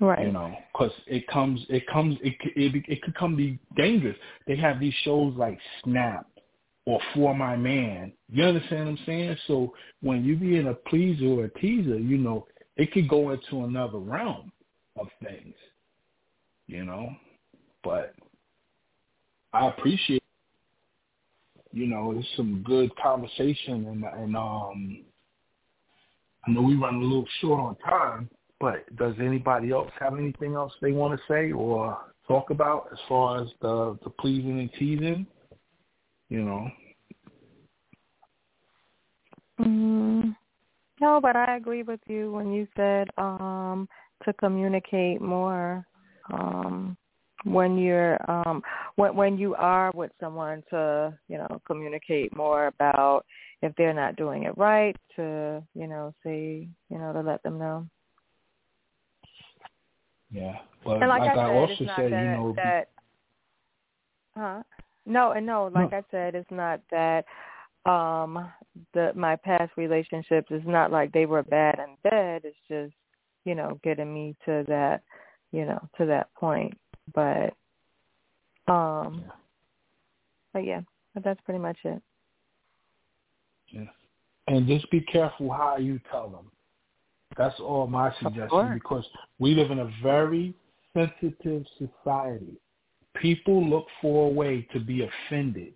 Speaker 1: Right.
Speaker 2: You know, because it comes, it comes, it it it could come be dangerous. They have these shows like Snap or For My Man. You understand what I'm saying? So when you be in a pleaser or a teaser, you know, it could go into another realm of things. You know, but I appreciate you know, it's some good conversation and and um I know we run a little short on time, but does anybody else have anything else they want to say or talk about as far as the the pleasing and teasing? You know.
Speaker 1: Mm, no, but I agree with you when you said um to communicate more. Um when you're um when when you are with someone to you know communicate more about if they're not doing it right to you know say you know to let them know?
Speaker 2: Yeah. But
Speaker 1: and like,
Speaker 2: like
Speaker 1: I,
Speaker 2: I,
Speaker 1: said,
Speaker 2: also
Speaker 1: it's not
Speaker 2: said
Speaker 1: that,
Speaker 2: you know
Speaker 1: that huh? No and no like
Speaker 2: no.
Speaker 1: i said it's not that um the my past relationships is not like they were bad and bad. It's just you know getting me to that you know to that point but um
Speaker 2: yeah.
Speaker 1: but yeah, but that's pretty much it.
Speaker 2: Yeah. And just be careful how you tell them. That's all my suggestion because we live in a very sensitive society. People look for a way to be offended.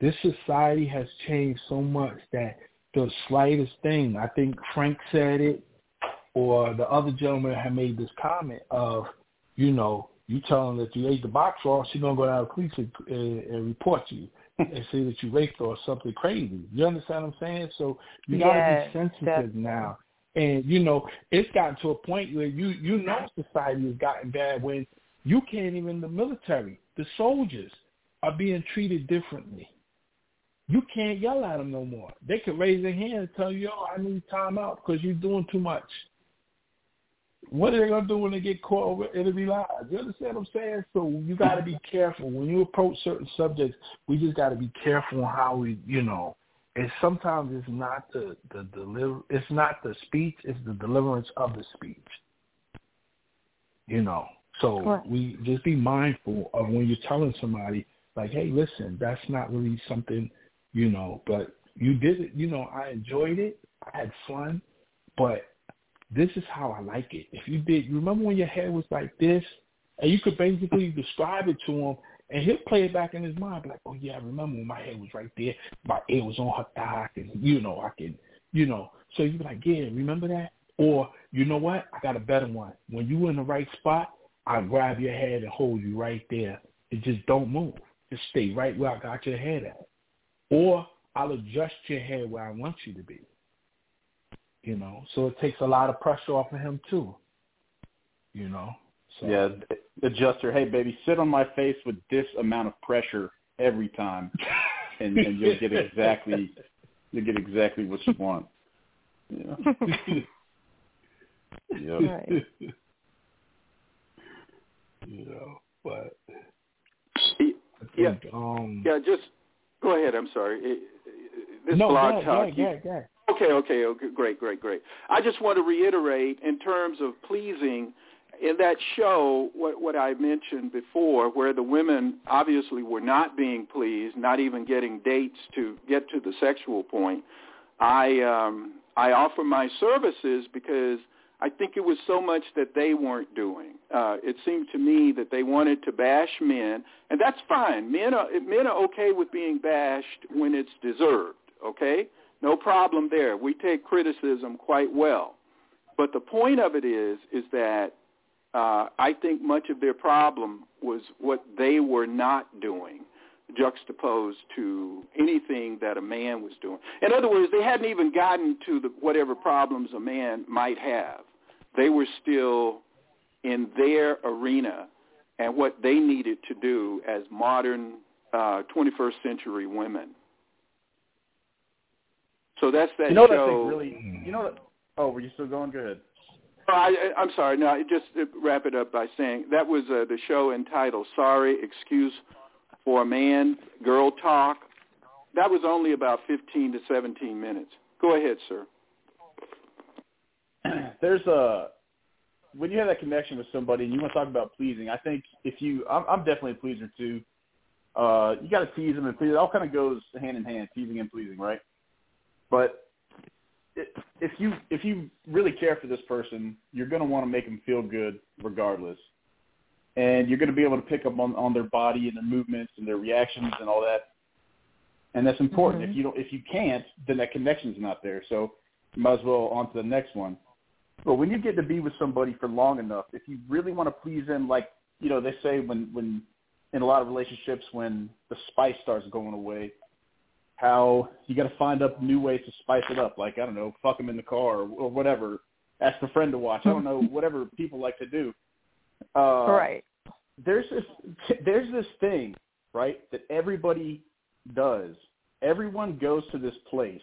Speaker 2: This society has changed so much that the slightest thing, I think Frank said it, or the other gentleman had made this comment of you know, you tell them that you ate the box raw, she's gonna go down to the police and, and, and report you and say that you raped her or something crazy. You understand what I'm saying? So you gotta
Speaker 1: yes,
Speaker 2: be sensitive now. And you know, it's gotten to a point where you you know society has gotten bad when you can't even the military, the soldiers are being treated differently. you can't yell at them no more. They can raise their hand and tell you, "Yo, I need time out because you're doing too much." What are they gonna do when they get caught over enemy lines? You understand what I'm saying? So you got to be careful when you approach certain subjects. We just got to be careful on how we, you know. And sometimes it's not the the deliver, it's not the speech, it's the deliverance of the speech. You know, so right. we just be mindful of when you're telling somebody, like, hey, listen, that's not really something, you know, but you did it, you know, I enjoyed it, I had fun, but this is how I like it. If you did, you remember when your head was like this, and you could basically describe it to him, and he'll play it back in his mind, like, oh yeah, I remember when my head was right there, my ear was on her thigh, and you know, I can, you know, so you be like, yeah, remember that? Or you know what? I got a better one. When you in the right spot, I grab your head and hold you right there, and just don't move. Just stay right where I got your head at. Or I'll adjust your head where I want you to be. You know, so it takes a lot of pressure off of him too. You know. So.
Speaker 4: Yeah, adjuster. Hey, baby, sit on my face with this amount of pressure every time, and, and you'll get exactly you'll get exactly what you want. Yeah.
Speaker 2: yep. Right. you know, but
Speaker 3: yeah, um, yeah. Just go ahead. I'm sorry. This
Speaker 2: no,
Speaker 3: blog
Speaker 2: ahead,
Speaker 3: talk.
Speaker 2: Go ahead, go ahead.
Speaker 3: Okay, okay, okay, great, great, great. I just want to reiterate in terms of pleasing in that show what what I mentioned before where the women obviously were not being pleased, not even getting dates to get to the sexual point. I um I offer my services because I think it was so much that they weren't doing. Uh, it seemed to me that they wanted to bash men, and that's fine. Men are men are okay with being bashed when it's deserved. Okay, no problem there. We take criticism quite well. But the point of it is, is that uh, I think much of their problem was what they were not doing, juxtaposed to anything that a man was doing. In other words, they hadn't even gotten to the, whatever problems a man might have. They were still in their arena and what they needed to do as modern uh, 21st century women. So that's that
Speaker 4: you know
Speaker 3: show.
Speaker 4: That really, you know. That, oh, were you still going? Good.
Speaker 3: I, I'm sorry. No, just wrap it up by saying that was uh, the show entitled "Sorry, Excuse for a Man, Girl Talk." That was only about 15 to 17 minutes. Go ahead, sir.
Speaker 4: There's a when you have that connection with somebody and you want to talk about pleasing. I think if you, I'm, I'm definitely a pleaser too. Uh, you got to tease them and please. It all kind of goes hand in hand, teasing and pleasing, right? But if you if you really care for this person, you're going to want to make them feel good regardless, and you're going to be able to pick up on on their body and their movements and their reactions and all that. And that's important. Mm-hmm. If you don't, if you can't, then that connection's not there. So you might as well on to the next one. But when you get to be with somebody for long enough, if you really want to please them, like you know they say when when in a lot of relationships when the spice starts going away, how you got to find up new ways to spice it up. Like I don't know, fuck them in the car or, or whatever. Ask a friend to watch. I don't know, whatever people like to do. Uh,
Speaker 1: right.
Speaker 4: There's this there's this thing right that everybody does. Everyone goes to this place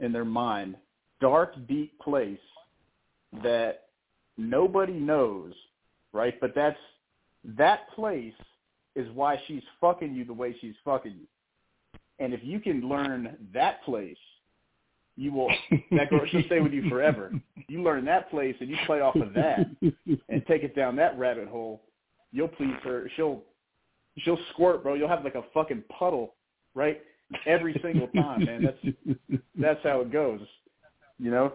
Speaker 4: in their mind, dark, deep place that nobody knows, right? But that's that place is why she's fucking you the way she's fucking you. And if you can learn that place, you will that girl she'll stay with you forever. You learn that place and you play off of that and take it down that rabbit hole, you'll please her. She'll she'll squirt, bro. You'll have like a fucking puddle, right? Every single time, man. That's that's how it goes. You know?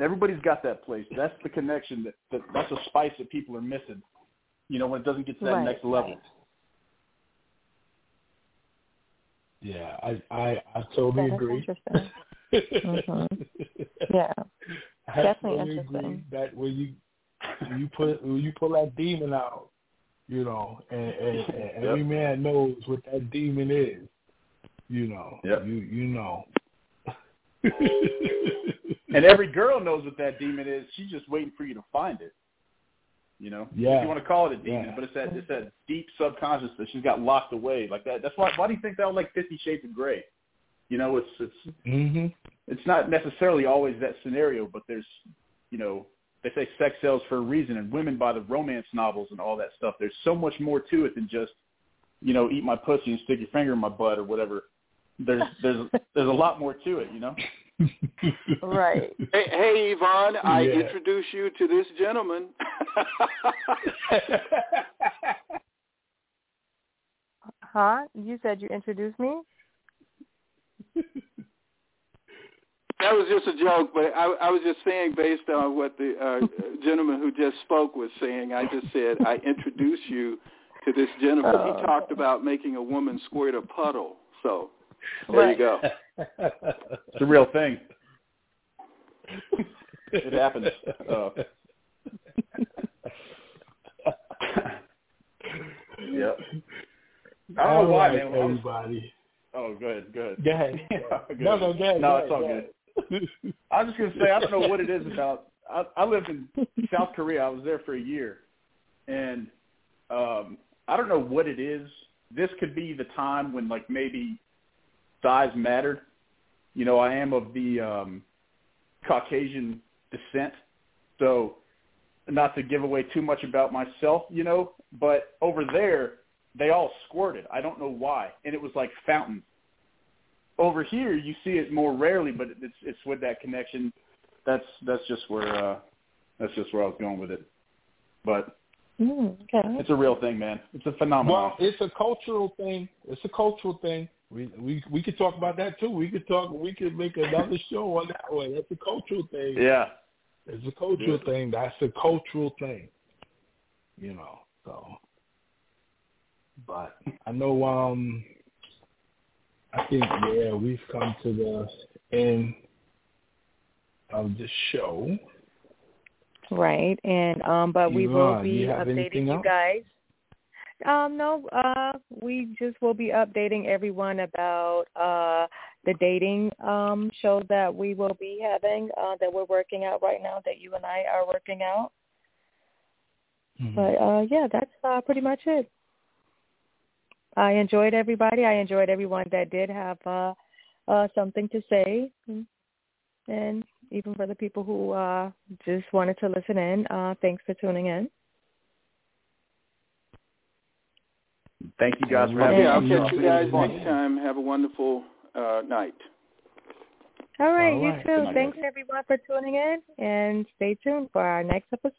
Speaker 4: Everybody's got that place. That's the connection that, that that's a spice that people are missing. You know, when it doesn't get to that
Speaker 1: right,
Speaker 4: next level. Right.
Speaker 2: Yeah, I I, I totally
Speaker 1: yeah,
Speaker 2: agree.
Speaker 1: mm-hmm. Yeah,
Speaker 2: I
Speaker 1: definitely
Speaker 2: totally
Speaker 1: interesting.
Speaker 2: Agree that when you when you put when you pull that demon out, you know, and, and, and yep. every man knows what that demon is. You know,
Speaker 4: yep.
Speaker 2: you you know.
Speaker 4: and every girl knows what that demon is. She's just waiting for you to find it. You know,
Speaker 2: yeah.
Speaker 4: if you want to call it a demon,
Speaker 2: yeah.
Speaker 4: but it's that it's that deep subconscious that she's got locked away like that. That's why. Why do you think that was like Fifty Shades of Grey? You know, it's it's
Speaker 2: hmm
Speaker 4: it's not necessarily always that scenario, but there's, you know, they say sex sells for a reason, and women buy the romance novels and all that stuff. There's so much more to it than just, you know, eat my pussy and stick your finger in my butt or whatever. There's there's there's a lot more to it, you know.
Speaker 1: Right.
Speaker 3: Hey, hey Yvonne, I introduce you to this gentleman.
Speaker 1: Huh? You said you introduced me?
Speaker 3: That was just a joke, but I, I was just saying based on what the uh, gentleman who just spoke was saying. I just said I introduce you to this gentleman.
Speaker 1: Oh.
Speaker 3: He talked about making a woman squirt a puddle. So there
Speaker 1: Right.
Speaker 3: you go.
Speaker 4: It's a real thing. it happens. Uh, yep. I don't know why, man.
Speaker 2: Everybody.
Speaker 4: oh, good, good.
Speaker 2: Go ahead.
Speaker 4: Yeah, good.
Speaker 2: No, no, go ahead.
Speaker 4: No, it's all good. I was just gonna say I don't know what it is about. I, I lived in South Korea. I was there for a year, and um, I don't know what it is. This could be the time when like maybe size mattered. You know, I am of the um, Caucasian descent, so not to give away too much about myself, you know, but over there they all squirted. I don't know why, and it was like fountains over here you see it more rarely, but it's it's with that connection. That's that's just where uh that's just where I was going with it. But
Speaker 1: Mm, okay.
Speaker 4: it's a real thing, man. It's a phenomenon.
Speaker 2: Well, it's a cultural thing. It's a cultural thing. We we we could talk about that too. We could talk. We could make another show on that one. That's a cultural thing.
Speaker 4: yeah.
Speaker 2: It's a cultural
Speaker 4: Yeah.
Speaker 2: thing. That's a cultural thing. You know. So, but I know. Um, I think yeah, we've come to the end of the show.
Speaker 1: Right. And um but we will be
Speaker 2: you
Speaker 1: updating
Speaker 2: anything
Speaker 1: you
Speaker 2: else?
Speaker 1: guys. Um no, uh we just will be updating everyone about uh the dating um show that we will be having uh that we're working out right now that you and I are working out. But uh yeah, that's uh pretty much it. I enjoyed everybody. I enjoyed everyone that did have uh uh something to say. And even for the people who uh just wanted to listen in, uh thanks for tuning in.
Speaker 4: Thank you guys for
Speaker 2: Yeah,
Speaker 4: having
Speaker 3: me. I'll catch you guys
Speaker 4: It
Speaker 3: next time. Have a wonderful uh, night.
Speaker 1: All right,
Speaker 2: All
Speaker 1: you
Speaker 2: right.
Speaker 1: too. Thanks everyone for tuning in and stay tuned for our next episode.